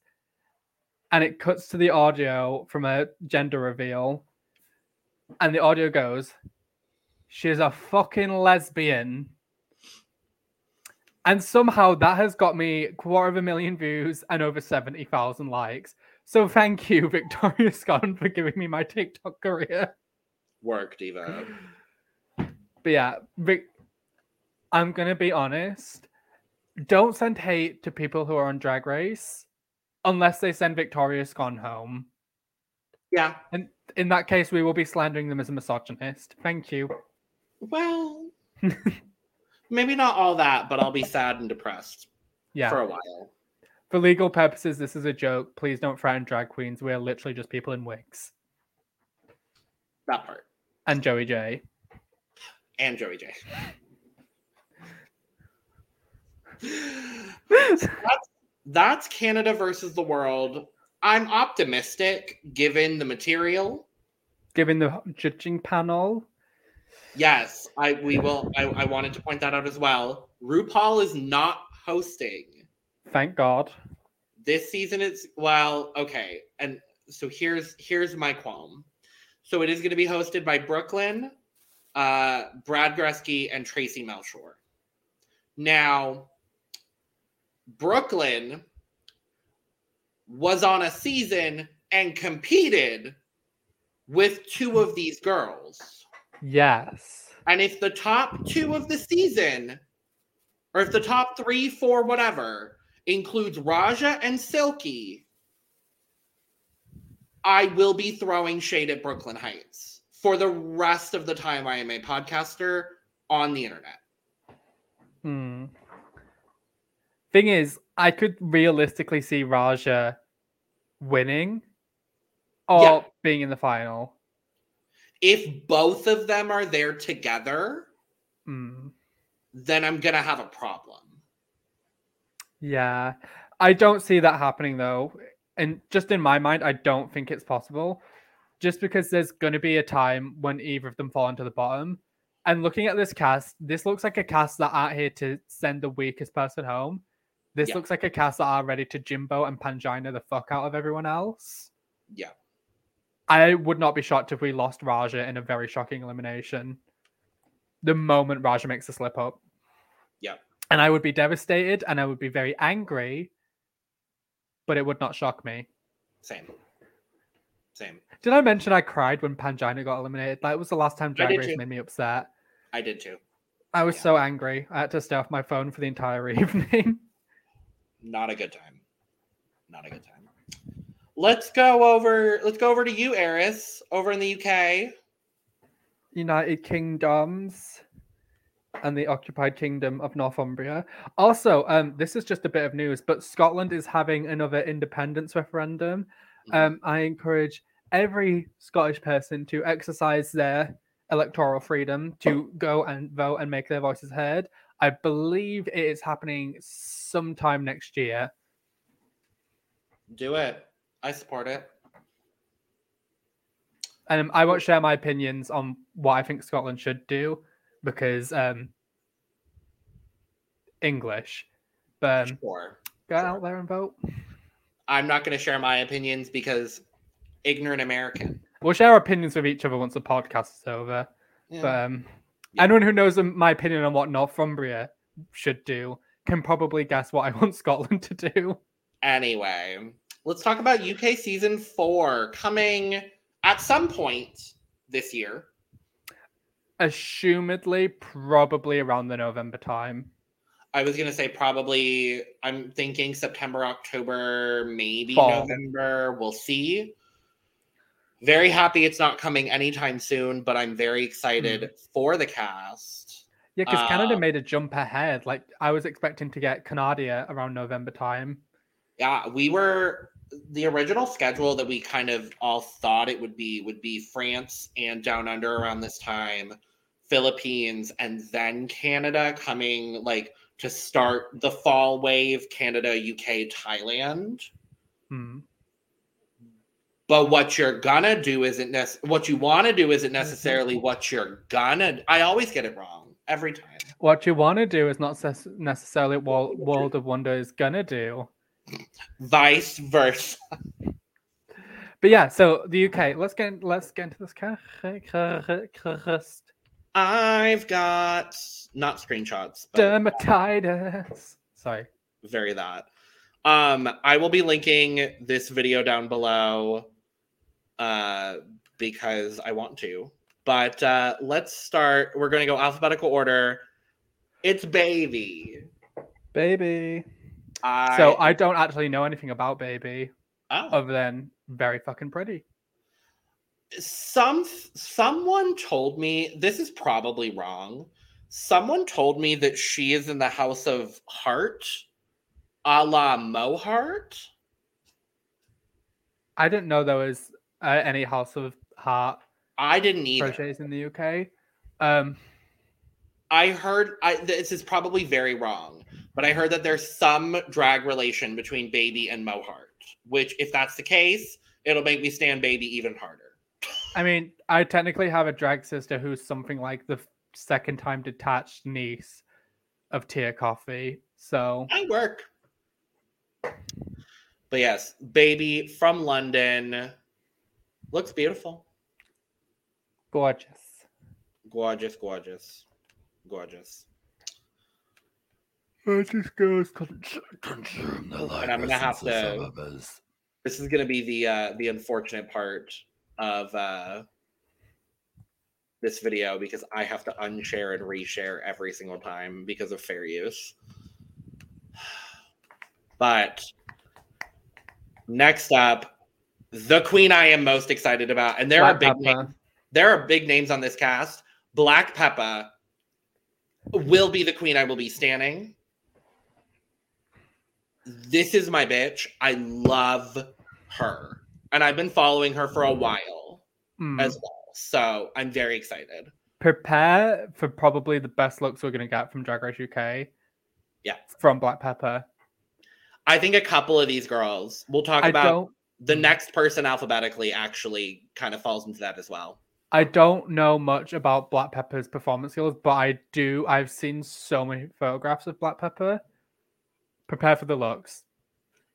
And it cuts to the audio from a gender reveal. And the audio goes, She's a fucking lesbian. And somehow that has got me quarter of a million views and over 70,000 likes. So thank you, Victoria Scone, for giving me my TikTok career. Work, Diva. But yeah, Vic, I'm going to be honest. Don't send hate to people who are on Drag Race unless they send Victoria Scone home. Yeah. And in that case, we will be slandering them as a misogynist. Thank you. Well, maybe not all that, but I'll be sad and depressed Yeah. for a while. For legal purposes, this is a joke. Please don't threaten drag queens. We are literally just people in wigs. That part. And Joey J. And Joey J. that's, that's Canada versus the world. I'm optimistic given the material. Given the judging panel. Yes, I we will. I, I wanted to point that out as well. RuPaul is not hosting Thank God. this season. It's well, okay, and so here's here's my qualm. So it is going to be hosted by Brooklyn, uh, Brad Goreski, and Traci Melchor. Now, Brooklyn was on a season and competed with two of these girls. Yes. And if the top two of the season, or if the top three, four, whatever, includes Ra'Jah and Silky, I will be throwing shade at Brooklyn Hytes for the rest of the time I am a podcaster on the internet. Hmm. Thing is, I could realistically see Ra'Jah winning or Yeah. being in the final. If both of them are there together, Hmm. then I'm going to have a problem. Yeah. I don't see that happening though. And just in my mind, I don't think it's possible. Just because there's going to be a time when either of them fall into the bottom. And looking at this cast, this looks like a cast that aren't here to send the weakest person home. This Yeah. looks like a cast that are ready to Jimbo and Pangina the fuck out of everyone else. Yeah. I would not be shocked if we lost Ra'Jah in a very shocking elimination. The moment Ra'Jah makes a slip up. Yeah. And I would be devastated and I would be very angry, but it would not shock me. Same. Same. Did I mention I cried when Pangina got eliminated? That was the last time Drag Race too. made me upset. I did too. I was Yeah. so angry. I had to stay off my phone for the entire evening. not a good time. Not a good time. Let's go over. Let's go over to you, Eris, over in the UK. United Kingdoms and the occupied kingdom of Northumbria. Also, um, this is just a bit of news, but Scotland is having another independence referendum. Um, I encourage every Scottish person to exercise their electoral freedom to go and vote and make their voices heard. I believe it is happening sometime next year. Do it. I support it. And um, I won't share my opinions on what I think Scotland should do because um, English. But um, Sure. go Sure. out there and vote. I'm not going to share my opinions because ignorant American. We'll share our opinions with each other once the podcast is over. Yeah. But um, Yeah. anyone who knows um, my opinion on what Northumbria should do can probably guess what I want Scotland to do. Anyway, let's talk about UK season four coming at some point this year. Assumedly, probably around the November time. I was gonna say probably. I'm thinking September, October, maybe Fall. November. We'll see. Very happy it's not coming anytime soon, but I'm very excited for the cast. Yeah, because Canada Um, made a jump ahead. Like I was expecting to get Canadia around November time. Yeah, we were the original schedule that we kind of all thought it would be would be France and Down Under around this time, Philippines, and then Canada coming like to start the fall wave, Canada, UK, Thailand. Hmm. But what you're gonna do isn't nec- what you want to do isn't necessarily what you're gonna. I always get it wrong every time. What you want to do is not ses- necessarily what World of Wonder is gonna do. Vice versa. But yeah, so the UK. Let's get let's get into this. I've got not screenshots. But Dermatitis. Sorry. very that. Um, I will be linking this video down below uh, because I want to. But uh, let's start. We're going to go alphabetical order. It's baby. Baby. I, So I don't actually know anything about Baby oh. other than very fucking pretty. some someone told me this is probably wrong. Someone told me that she is in the house of heart, a la Mo Heart. I didn't know there was uh, any House of Heart I didn't either. crochets in the UK. Um, I heard I this is probably very wrong, but I heard that there's some drag relation between Baby and Mo Heart, which if that's the case, it'll make me stand Baby even harder. I mean, I technically have a drag sister who's something like the second time detached niece of Tia Kofi. So I work. But yes, Baby from London looks beautiful. gorgeous. Gorgeous, gorgeous. Gorgeous. Gorgeous girls. Consume the And I'm gonna have to- of. This is gonna be the uh the unfortunate part of uh this video because I have to unshare and reshare every single time because of fair use. But next up, the queen I am most excited about, and there are big Pepper. names, there are big names on this cast. Black Peppa will be the queen I will be standing. This is my bitch. I love her. And I've been following her for a while Mm. as well. So I'm very excited. Prepare for probably the best looks we're gonna get from Drag Race UK. Yeah. From Black Peppa. I think a couple of these girls, we'll talk I about don't the next person alphabetically actually kind of falls into that as well. I don't know much about Black Peppa's performance skills, but I do. I've seen so many photographs of Black Peppa. Prepare for the looks.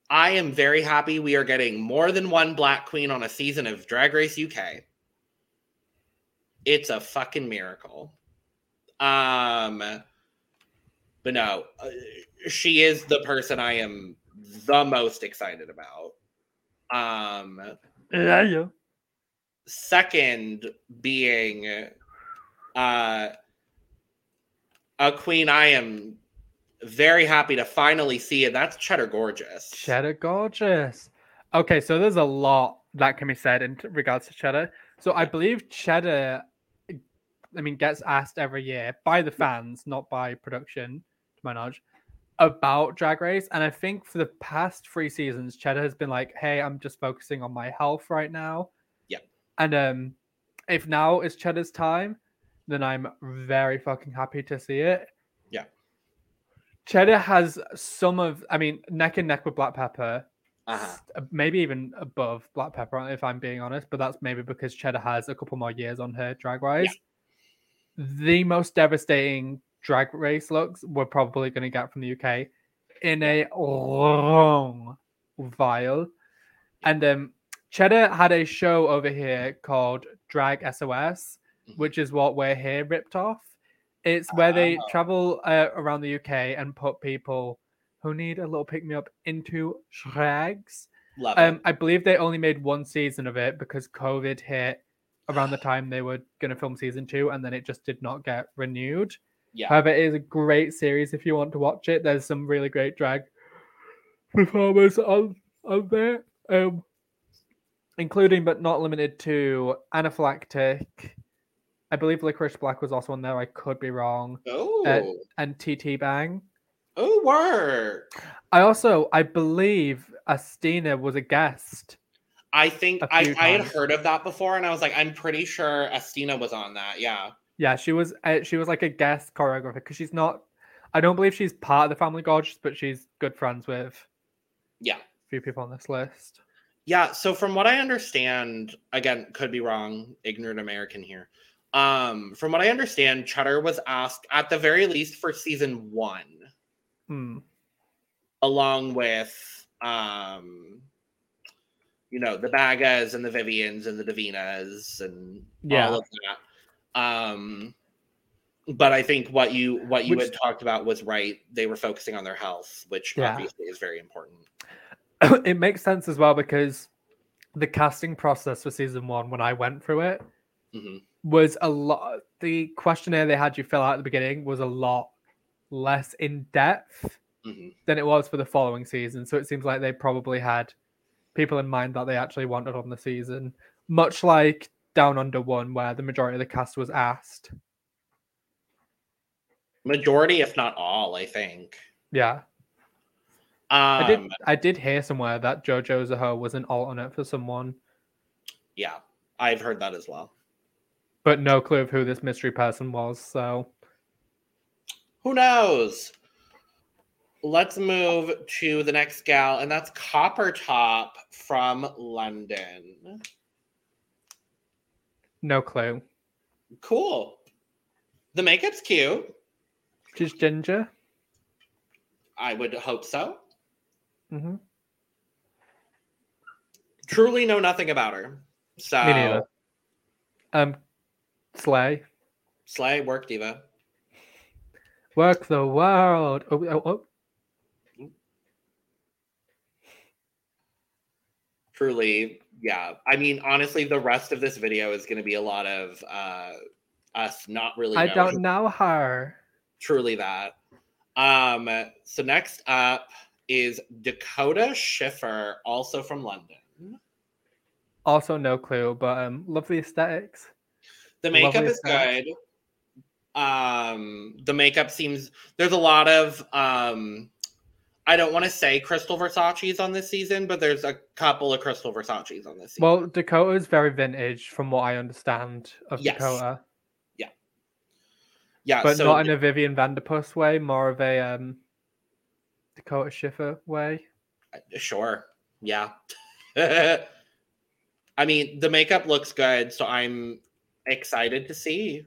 I am very happy we are getting more than one black queen on a season of Drag Race UK. It's a fucking miracle. Um but no, uh, she is the person I am the most excited about. Um Yeah, yeah. second being uh a queen I am very happy to finally see it. that's Cheddar Gorgeous. Cheddar gorgeous. Okay, so there's a lot that can be said in regards to Cheddar. So I believe Cheddar, I mean, gets asked every year by the fans, not by production, to my knowledge, about Drag Race. And I think for the past three seasons, Cheddar has been like, "Hey, I'm just focusing on my health right now." Yeah. And um, if now is Cheddar's time, then I'm very fucking happy to see it. Yeah. Cheddar has some of, I mean, neck and neck with Black Peppa Uh-huh. uh, maybe even above Black Peppa, if I'm being honest. But that's maybe because Cheddar has a couple more years on her drag wise. The most devastating drag race looks we're probably going to get from the UK in a long while. And um, Cheddar had a show over here called Drag SOS, which is what we're here ripped off. It's where they Ah. travel uh, around the UK and put people who need a little pick me up into drags. Love Um, it. I believe they only made one season of it because COVID hit around the time they were going to film season two, and then it just did not get renewed. Yeah. However, it is a great series if you want to watch it. There's some really great drag performers on on there, um, including but not limited to Anna Phylactic. I believe Licorice Black was also on there. I could be wrong. Oh, uh, And TT Bang. Oh, work. I also, I believe Asttina was a guest. I think I, I had heard of that before, and I was like, I'm pretty sure Asttina was on that. Yeah. Yeah, she was. Uh, she was like a guest choreographer because she's not. I don't believe she's part of the Family Gorgeous, but she's good friends with Yeah. a few people on this list. Yeah, so from what I understand, again, could be wrong, ignorant American here. Um, from what I understand, Cheddar was asked at the very least for season one, Hmm. along with um you know, the Bagas and the Vivians and the Divinas and Yeah. all of that. Um but I think what you what you Which- had talked about was right. They were focusing on their health, which Yeah. obviously is very important. it makes sense as well because the casting process for season one, when I went through it, Mhm. Was a lot. The questionnaire they had you fill out at the beginning was a lot less in depth Mhm. than it was for the following season. So it seems like they probably had people in mind that they actually wanted on the season, much like Down Under One, where the majority of the cast was asked. Majority, if not all, I think. Yeah, Um, I did. I did hear somewhere that JoJo Zaho was an alternate for someone, Yeah, I've heard that as well. But no clue of who this mystery person was. So Who knows? Let's move to the next gal, and that's Copper Topp from London. no clue. Cool. The makeup's cute. She's Ginger. I would hope so. Mm-hmm. Truly know nothing about her. So. Um, Slay. Slay, work diva. Work the world. Oh, oh, oh. Truly, yeah. I mean, honestly, the rest of this video is going to be a lot of uh, us not really. I don't know her. truly that. Um, so next up is Dakota Schiffer, also from London. Also, no clue, but um, love the aesthetics. The makeup Lovely is good. Um, the makeup seems there's a lot of um I don't want to say Crystal Versace's on this season, but there's a couple of Crystal Versace's on this season. Well, Dakota is very vintage, from what I understand of Yes. Dakota, Yeah. yeah, but so not in a Vivian Vanderpuss way, more of a um, Dakota Schiffer way. Sure. Yeah. I mean, the makeup looks good, so I'm excited to see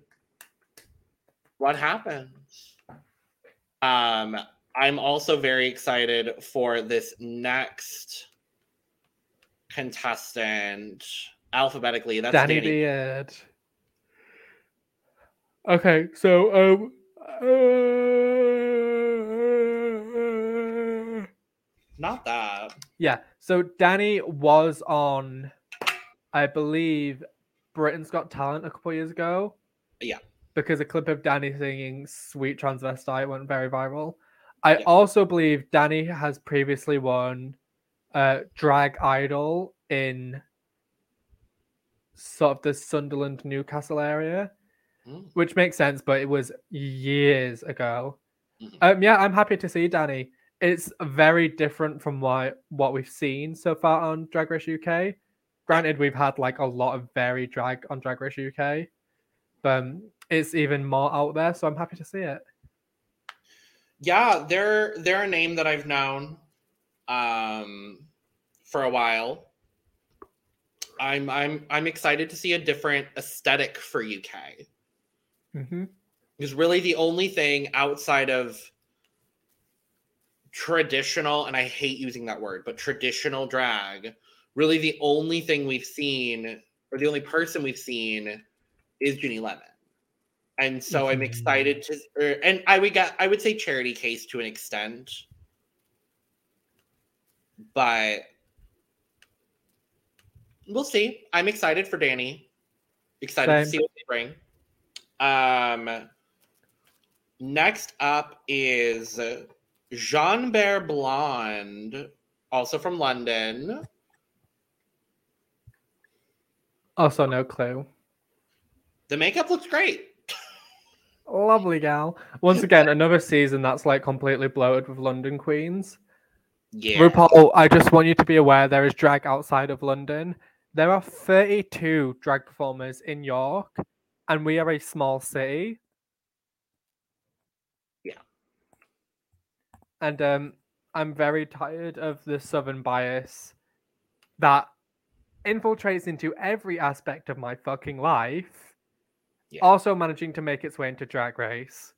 what happens. Um, I'm also very excited for this next contestant alphabetically. That's Danny Danny. Beard. Okay, so um, uh, Not that. yeah, so Danny was on, I believe, Britain's Got Talent a couple years ago. Yeah. because a clip of Danny singing "Sweet Transvestite" went very viral. I Yeah. also believe Danny has previously won uh, Drag Idol in sort of the Sunderland Newcastle area, Mm. which makes sense, but it was years ago. Mhm. Um, yeah, I'm happy to see Danny. It's very different from what we've seen so far on Drag Race UK. Granted, we've had like a lot of varied drag on Drag Race UK, but um, it's even more out there. So I'm happy to see it. Yeah, they're they're a name that I've known um for a while. I'm I'm I'm excited to see a different aesthetic for UK. hmm Because really the only thing outside of traditional, and I hate using that word, but traditional drag, really the only thing we've seen, or the only person we've seen, is Ginny Lemon. And so I'm Mhm. excited to, or, and I would get, I would say charity case to an extent, but we'll see. I'm excited for Danny. Excited to see what they bring. Um, next up is Jonbers Blonde, also from London. Also, no clue. The makeup looks great. Lovely gal. Once again, another season that's like completely bloated with London queens. Yeah. RuPaul, I just want you to be aware there is drag outside of London. There are 32 drag performers in York, and we are a small city. Yeah. And um, I'm very tired of the southern bias that infiltrates into every aspect of my fucking life. Yeah. Also managing to make its way into drag race.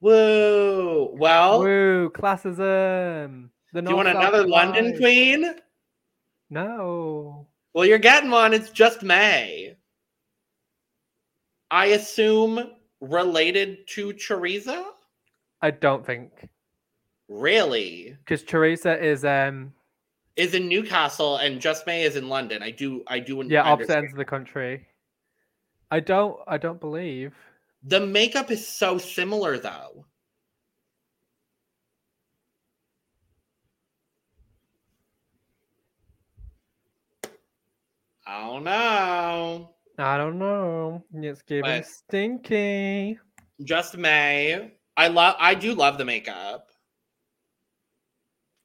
Woo. Well, Woo, classism. The do you want another London queen? No. Well, you're getting one. It's just May. I assume related to Teresa? I don't think. Really? Because Teresa is um Is in Newcastle and Just May is in London. I do I do yeah, opposite ends of the country. I don't I don't believe. The makeup is so similar though. I don't know. I don't know. It's giving stinky. Just May. I love I do love the makeup.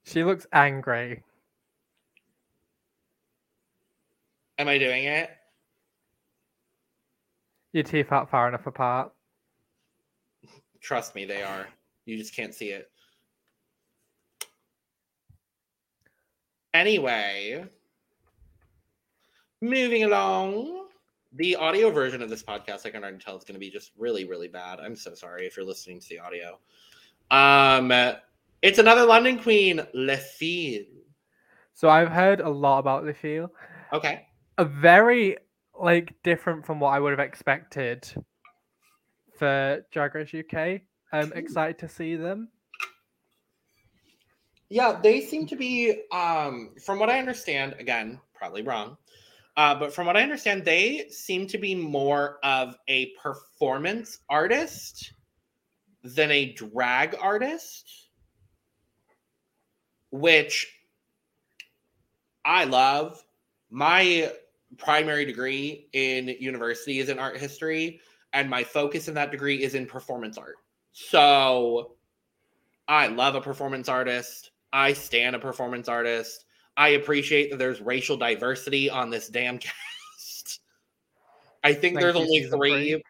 She looks angry. Am I doing it? Your teeth aren't far enough apart. Trust me, they are. You just can't see it. Anyway, moving along. The audio version of this podcast, I can already tell, is going to be just really, really bad. I'm so sorry if you're listening to the audio. Um, it's another London Queen, Le Fil. So I've heard a lot about Fil. Okay. A very like different from what I would have expected for Drag Race UK. I'm excited to see them. Yeah, they seem to be, um, from what I understand, again, probably wrong, uh, but from what I understand, they seem to be more of a performance artist than a drag artist, which I love. My primary degree in university is in art history, and my focus in that degree is in performance art. So I love a performance artist. I stand a performance artist. I appreciate that there's racial diversity on this damn cast. I think Thank there's only three. three.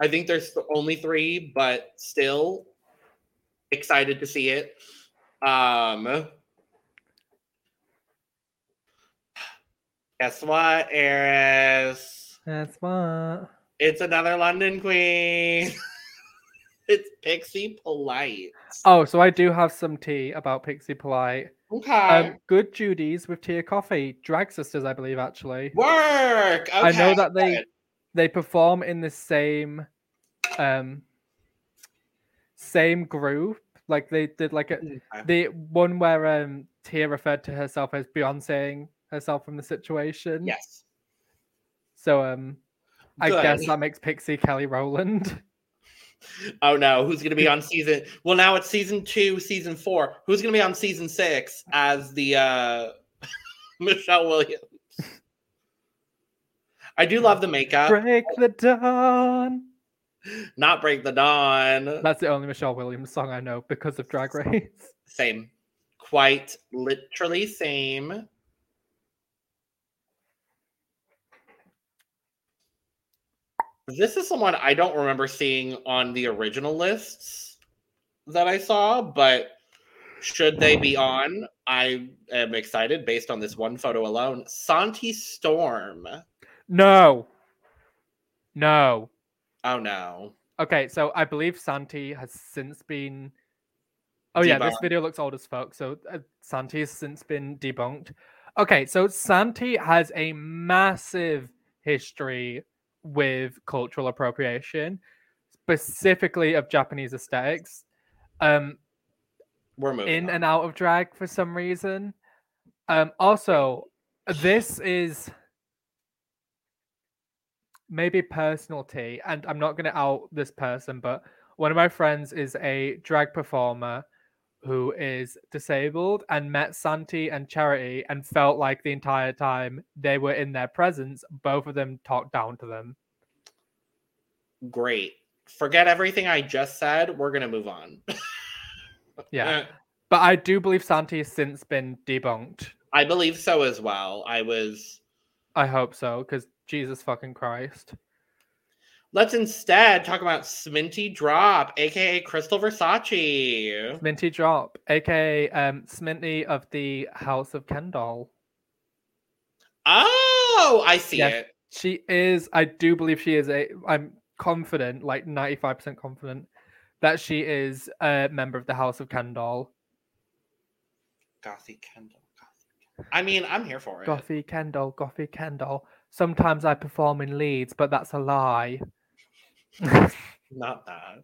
I think there's only three, but still excited to see it. Um, guess what, Eris? That's what. It's another London queen. it's Pixie Polite. Oh, so I do have some tea about Pixie Polite. Okay. Um, good Judy's with tea or Coffee, drag sisters, I believe. Actually, Work. Okay. I know that they they perform in the same um same group. Like they did like a Okay. the one where um Tia referred to herself as Beyonce herself from the situation. Yes. So um I Good. guess that makes Pixie Kelly Rowland. Oh no, who's going to be on season? Well, now it's season two, season four. Who's going to be on season six as the uh Michelle Williams? I do love the makeup. Break the dawn. Not break the dawn. That's the only Michelle Williams song I know because of Drag Race. Same. Quite literally same. This is someone I don't remember seeing on the original lists that I saw, but should they be on, I am excited based on this one photo alone. Santi Storm. No. No. Oh no. Okay, so I believe Santi has since been. Oh yeah, this video looks old as fuck. So uh, Santi has since been debunked. Okay, so Santi has a massive history with cultural appropriation, specifically of Japanese aesthetics. Um, We're moving. in on. and out of drag for some reason. Um, also, this is maybe personal tea, and I'm not going to out this person, but one of my friends is a drag performer who is disabled and met Santi and Charity and felt like the entire time they were in their presence, both of them talked down to them. Great. forget everything I just said. We're gonna move on. Yeah. But I do believe Santi has since been debunked. I believe so as well. I was. I hope so, because Jesus fucking Christ. Let's instead talk about Sminty Drop, aka Crystal Versace. Sminty Drop, aka um, Sminty of the House of Kendall. Oh, I see Yes. it. She is, I do believe she is a, I'm confident, like 95% confident, that she is a member of the House of Kendall. Gothy Kendall. Gothy. I mean, I'm here for it. Gothy Kendall, Gothy Kendall. Sometimes I perform in Leeds, but that's a lie. Not that.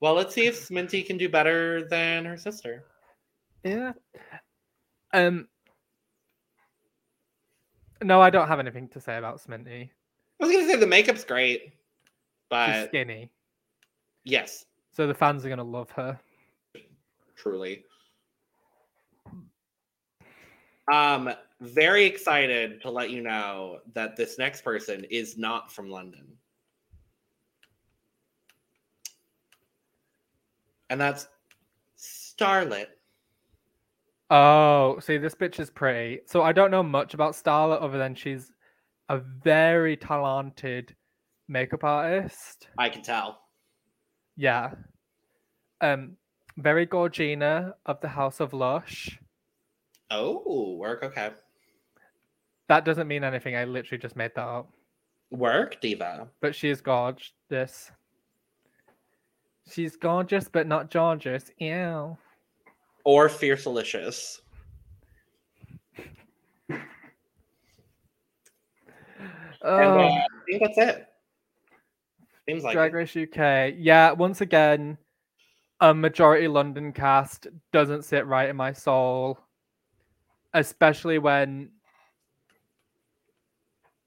Well, let's see if Sminty can do better than her sister. yeah. Um. No, I don't have anything to say about Sminty. I was gonna say the makeup's great, She's but skinny, yes, so the fans are gonna love her. truly. Um, very excited to let you know that this next person is not from London. And that's Starlet. Oh, see, this bitch is pretty. So I don't know much about Starlet other than she's a very talented makeup artist. I can tell. Yeah. Um, very Gorgina of the House of Lush. Oh, work. Okay. That doesn't mean anything. I literally just made that up. Work, Diva. But she is gorgeous. She's gorgeous, but not gorgeous. Ew. Or Fiercelicious. And uh, Oh, I think that's it. Seems like Drag it. Race UK. Yeah, once again, a majority London cast doesn't sit right in my soul, especially when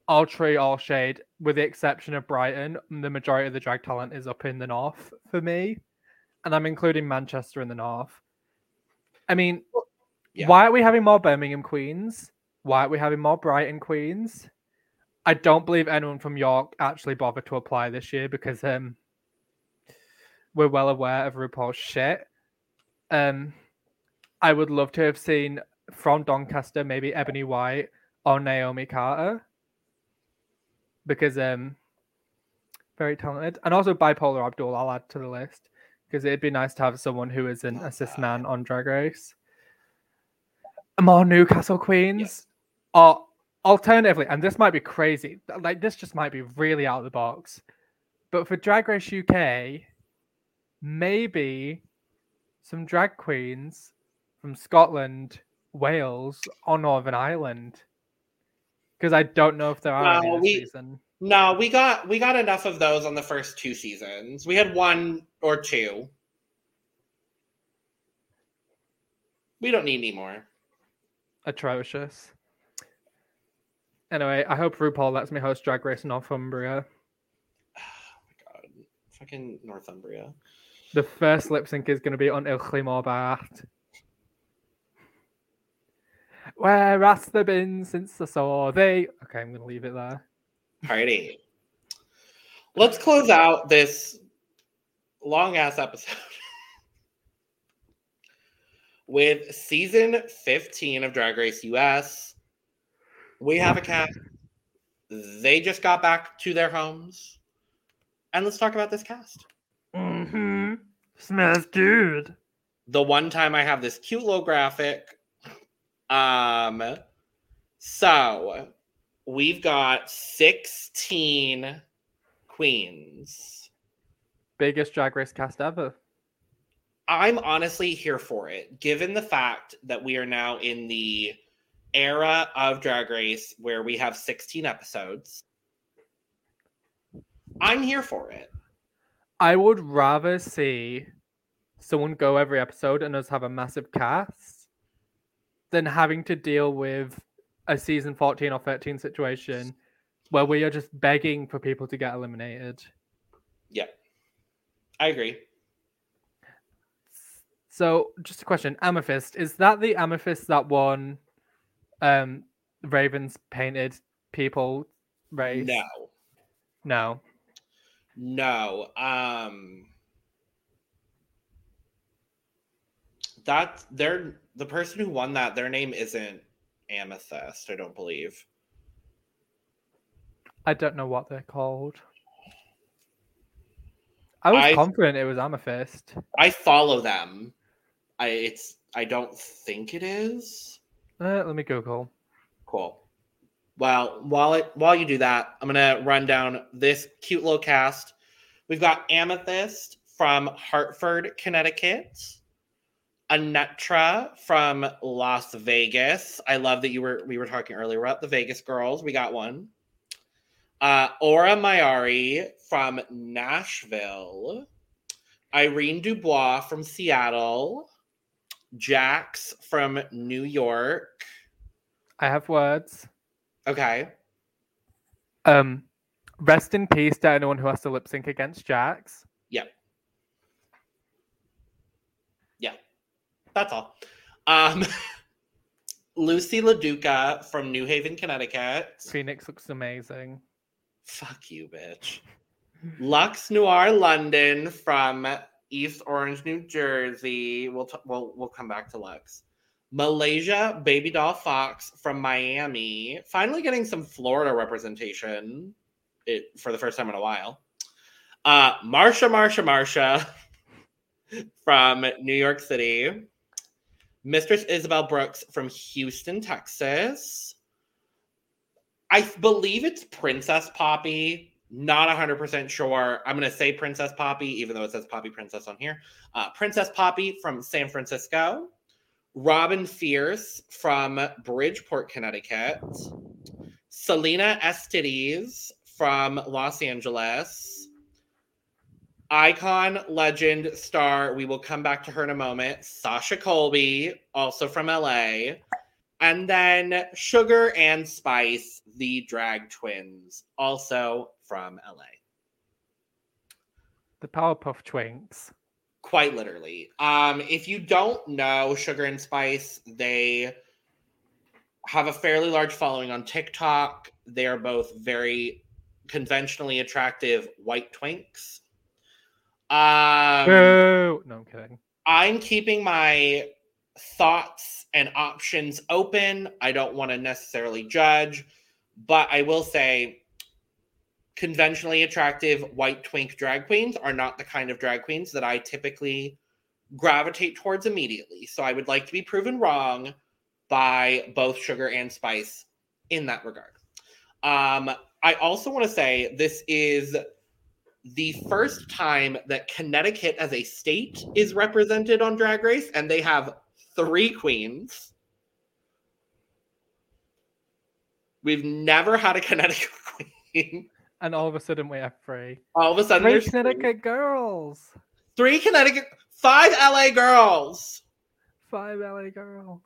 all tree, all shade, with the exception of Brighton, the majority of the drag talent is up in the north for me, and I'm including Manchester in the north. I mean, Yeah. why are we having more Birmingham queens? Why are we having more Brighton queens? I don't believe anyone from York actually bothered to apply this year because um we're well aware of RuPaul's shit. Um I would love to have seen from Doncaster maybe Ebony White or Naomi Carter. Because um very talented. And also bipolar Abdul I'll add to the list. Because it'd be nice to have someone who is an Love assist nan on Drag Race. More Newcastle Queens. Yes. Or alternatively, and this might be crazy, like this just might be really out of the box. But for Drag Race UK, maybe some drag queens from Scotland, Wales, or Northern Ireland. Because I don't know if there are No, we- season. No, we got we got enough of those on the first two seasons. We had one or two. We don't need any more. Atrocious. Anyway, I hope RuPaul lets me host Drag Race Northumbria. Oh my god. Fucking Northumbria. The first lip sync is going to be on Il Climor Bart. Where has there been since I saw they? Okay, I'm going to leave it there. Party. Let's close out this long ass episode with season 15 of Drag Race US. We have a cast. They just got back to their homes. And let's talk about this cast. Mm-hmm. Smells good. the one time I have this cute little graphic. Um, so we've got 16 queens. Biggest Drag Race cast ever. I'm honestly here for it, given the fact that we are now in the era of Drag Race where we have 16 episodes. I'm here for it. I would rather see someone go every episode and us have a massive cast than having to deal with a season 14 or 13 situation where we are just begging for people to get eliminated. Yeah, I agree. So, just a question: Amethyst is that the Amethyst that won um Ravens painted people race? No, no. No. Um that they're the person who won that, their name isn't Amethyst, I don't believe. I don't know what they're called. I was I- confident it was Amethyst. I follow them. I it's I don't think it is. Uh, let me Google. Cool. Well, while it while you do that, I'm gonna run down this cute little cast. We've got Amethyst from Hartford, Connecticut. Anetra from Las Vegas. I love that you were we were talking earlier about the Vegas girls. We got one. Uh, Aura Mayari from Nashville. Irene Dubois from Seattle. Jax from New York. I have words. Okay. Um, rest in peace to anyone who has to lip sync against Jax. That's all. Um, Loosey LaDuca from New Haven, Connecticut. Phoenix looks amazing. Fuck you, bitch. Luxx Noir London from East Orange, New Jersey. We'll t- we'll we'll come back to Luxx. Malaysia Babydoll Foxx from Miami. Finally getting some Florida representation. It for the first time in a while. Uh, Marcia, Marcia, Marcia from New York City. Mistress Isabelle Brooks from Houston, Texas. I believe it's Princess Poppy. Not 100% sure. I'm going to say Princess Poppy, even though it says Poppy Princess on here. Uh, Princess Poppy from San Francisco. Robin Fierce from Bridgeport, Connecticut. Salina EsTitties from Los Angeles. Icon, legend, star. We will come back to her in a moment. Sasha Colby, also from LA. And then Sugar and Spice, the drag twins, also from LA. The Powerpuff Twinks. Quite literally. Um, if you don't know Sugar and Spice, they have a fairly large following on TikTok. They are both very conventionally attractive white twinks. Um, Boo! No, I'm kidding. I'm keeping my thoughts and options open. I don't want to necessarily judge, but I will say conventionally attractive white twink drag queens are not the kind of drag queens that I typically gravitate towards immediately. So I would like to be proven wrong by both Sugar and Spice in that regard. Um, I also want to say this is the first time that Connecticut as a state is represented on Drag Race, and they have three queens. We've never had a Connecticut queen. And all of a sudden we have three. All of a sudden, Three there's Connecticut girls. three Connecticut, five LA girls. Five LA girls.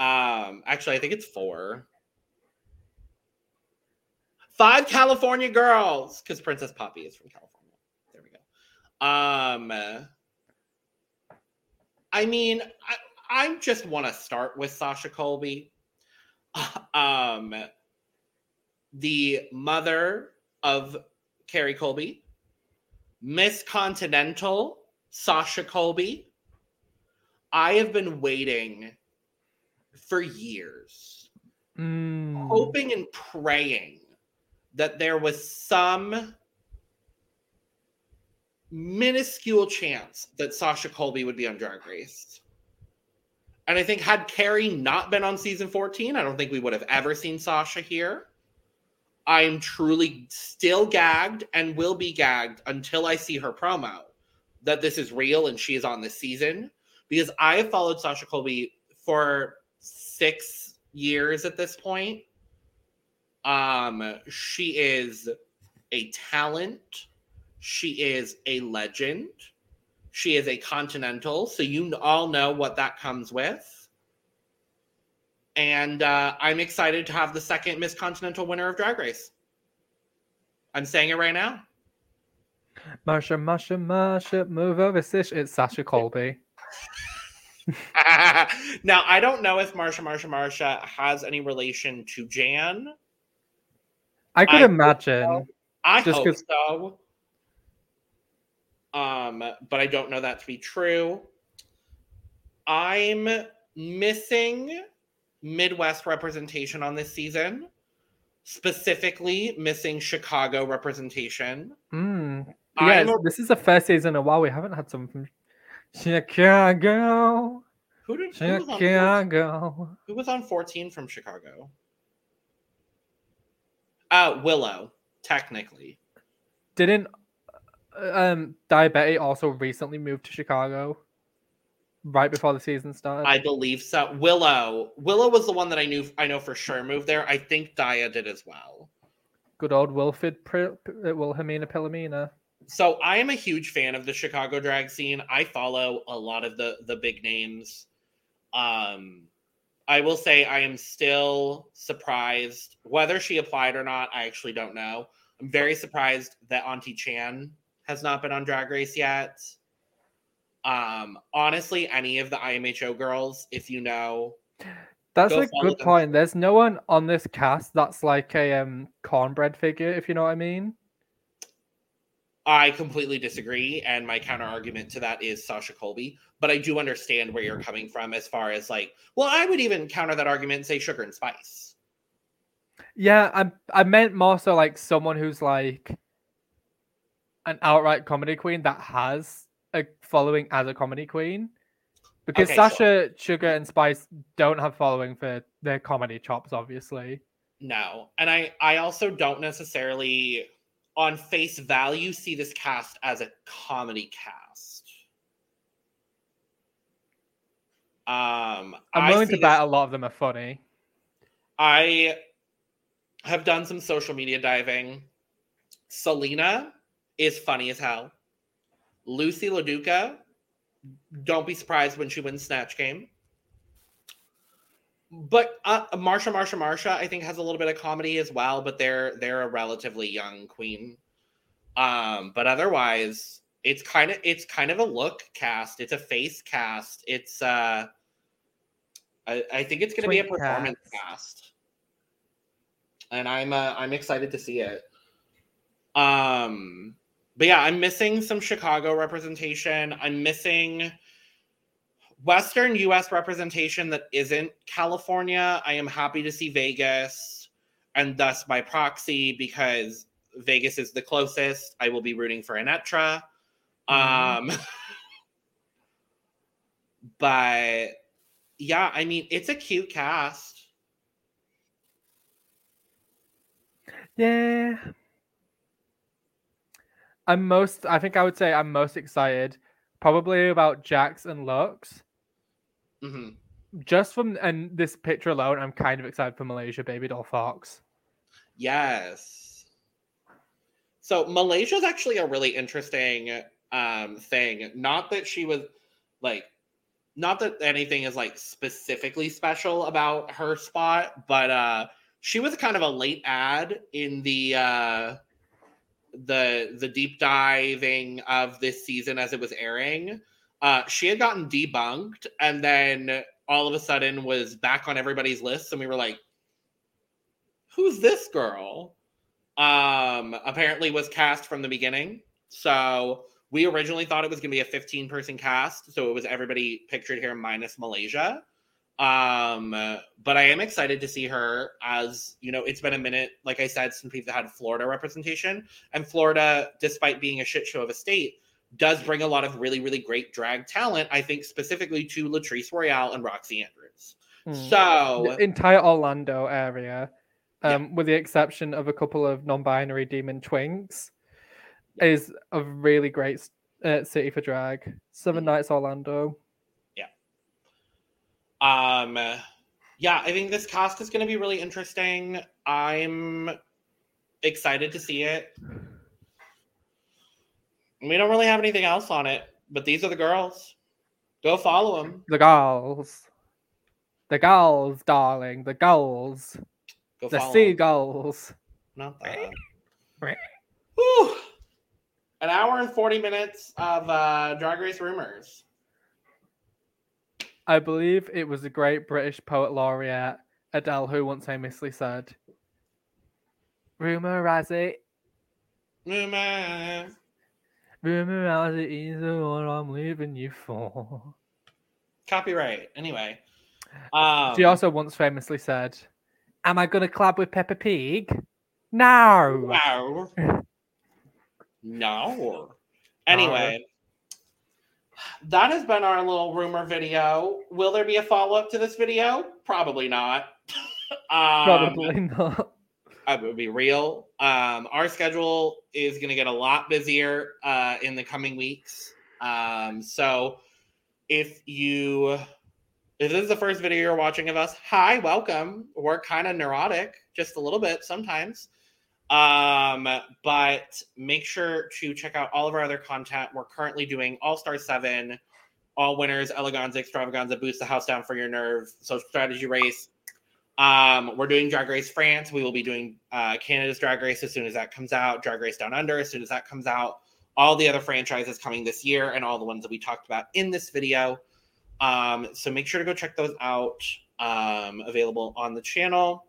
Um, actually, I think it's four. Five California girls, because Princess Poppy is from California. There we go. Um, I mean, I, I just want to start with Sasha Colby. Um, the mother of Kerri Colby, Miss Continental Sasha Colby. I have been waiting for years, Mm. hoping and praying that there was some minuscule chance that Sasha Colby would be on Drag Race. And I think had Kerri not been on season 14, I don't think we would have ever seen Sasha here. I'm truly still gagged and will be gagged until I see her promo that this is real and she is on this season because I have followed Sasha Colby for six years at this point. Um, she is a talent. She is a legend. She is a continental, so you all know what that comes with. And uh, I'm excited to have the second Miss Continental winner of Drag Race. I'm saying it right now. Marcia, Marcia, Marcia, move over, Sish. It's Sasha Colby. now I don't know if Marcia, Marcia, Marcia has any relation to Jan. I could I imagine. I Just hope 'cause- so. um, but I don't know that to be true. I'm missing Midwest representation on this season, specifically missing Chicago representation. Mm. Yeah, this is the first season in a while we haven't had someone from Chicago. who did who was, on, 14 Chicago. who was on 14 from Chicago? Uh, Willow, technically. Didn't um Daya Betty also recently moved to Chicago? Right before the season started. I believe so. Willow. Willow was the one that I knew I know for sure moved there. I think Daya did as well. Good old Wilfred uh, Wilhelmina Pillamina. So I am a huge fan of the Chicago drag scene. I follow a lot of the the big names. Um I will say I am still surprised whether she applied or not. I actually don't know. I'm very surprised that Auntie Chan has not been on Drag Race yet. Um, honestly, any of the IMHO girls, if you know, That's a good them. point. There's no one on this cast that's like a um Kornbread figure, if you know what I mean. I completely disagree, and my counter argument to that is Sasha Colby. But I do understand where you're coming from as far as like, well, I would even counter that argument and say sugar and spice. Yeah, I I meant more so like someone who's like an outright comedy queen that has a following as a comedy queen. Because Okay, sure. Sasha, Sugar, and Spice don't have following for their comedy chops, obviously. No, and I I also don't necessarily, on face value, see this cast as a comedy cast. Um, I'm willing to bet a lot of them are funny. I have done some social media diving. Salina is funny as hell. Loosey LaDuca, don't be surprised when she wins Snatch Game. But uh, Marcia, Marcia, Marcia, I think has a little bit of comedy as well, but they're they're a relatively young queen. Um, but otherwise, it's kind of it's kind of a look cast. It's a face cast. It's uh, I, I think it's going to be a performance cast. cast, and I'm uh, I'm excited to see it. Um, but yeah, I'm missing some Chicago representation. I'm missing Western US representation that isn't California. I am happy to see Vegas and thus by proxy because Vegas is the closest. I will be rooting for Anetra. Um but yeah, I mean, it's a cute cast. Yeah. I'm most I think I would say I'm most excited probably about Jax and Luxx. hmm Just from and this picture alone, I'm kind of excited for Malaysia Babydoll Foxx. Yes. So Malaysia is actually a really interesting um thing. Not that she was like not that anything is like specifically special about her spot, but uh she was kind of a late ad in the uh the the deep diving of this season as it was airing. Uh she had gotten debunked and then all of a sudden was back on everybody's list and we were like who's this girl? Um, apparently was cast from the beginning. So we originally thought it was going to be a 15 person cast. So it was everybody pictured here minus Malaysia. Um, but I am excited to see her as, you know, it's been a minute, like I said, since we've had Florida representation. And Florida, despite being a shit show of a state, does bring a lot of really, really great drag talent, I think specifically to Latrice Royale and Roxy Andrews. Hmm. So the entire Orlando area, Yeah. um, with the exception of a couple of non-binary demon twinks, is a really great uh, city for drag. Seven Mhm. Nights Orlando. Yeah. Um, yeah, I think this cast is going to be really interesting. I'm excited to see it. We don't really have anything else on it, but these are the girls. Go follow them. The girls. The girls, darling. The girls. Go The seagulls. Not that. Right. An hour and 40 minutes of uh, Drag Race rumors. I believe it was the great British poet laureate Adele who once famously said, Rumor has it, Rumor. Rumor as it is what I'm leaving you for. Copyright. Anyway. Um, She also once famously said, Am I gonna collab with Peppa Pig? No. Wow. no. Anyway, that has been our little rumor video. Will there be a follow up to this video? Probably not. um, Probably not. I would be real. Um, our schedule is going to get a lot busier uh, in the coming weeks. Um, so if you if this is the first video you're watching of us, hi, welcome. We're kind of neurotic, just a little bit sometimes. Um, but make sure to check out all of our other content. We're currently doing All Star 7, All Winners, Eleganza, Extravaganza, Boost the House Down for Your Nerve, Social Strategy Race. Um, we're doing Drag Race France. We will be doing uh, Canada's Drag Race as soon as that comes out, Drag Race Down Under as soon as that comes out. All the other franchises coming this year, and all the ones that we talked about in this video. Um, so make sure to go check those out. Um, available on the channel.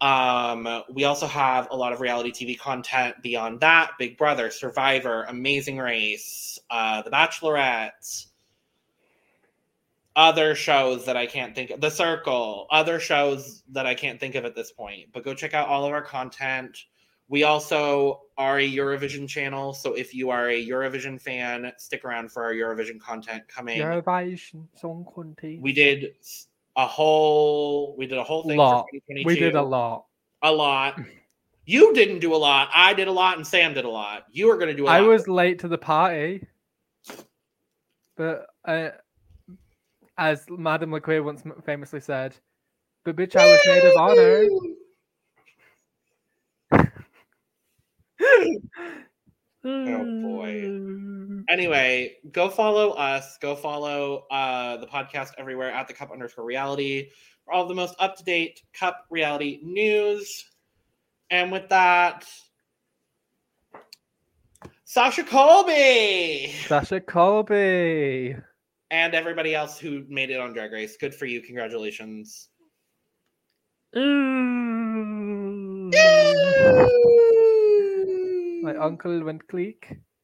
Um, we also have a lot of reality TV content beyond that Big Brother, Survivor, Amazing Race, uh, The Bachelorette, other shows that I can't think of, The Circle, other shows that I can't think of at this point. But go check out all of our content. We also are a Eurovision channel. So if you are a Eurovision fan, stick around for our Eurovision content coming. Eurovision Song Contest. We did a whole we did a whole thing Lot. We did a lot. a lot. You didn't do a lot. I did a lot, and Sam did a lot. You were going to do a lot. I was late to the party, but uh, as Madame LeQueer once famously said, "But bitch, I was made of honor." Oh, boy. Anyway, go follow us. Go follow uh, the podcast everywhere at the cup underscore reality for all the most up to date cup reality news. And with that, Sasha Colby Sasha Colby. and everybody else who made it on Drag Race. Good for you. Congratulations. My uncle went clique.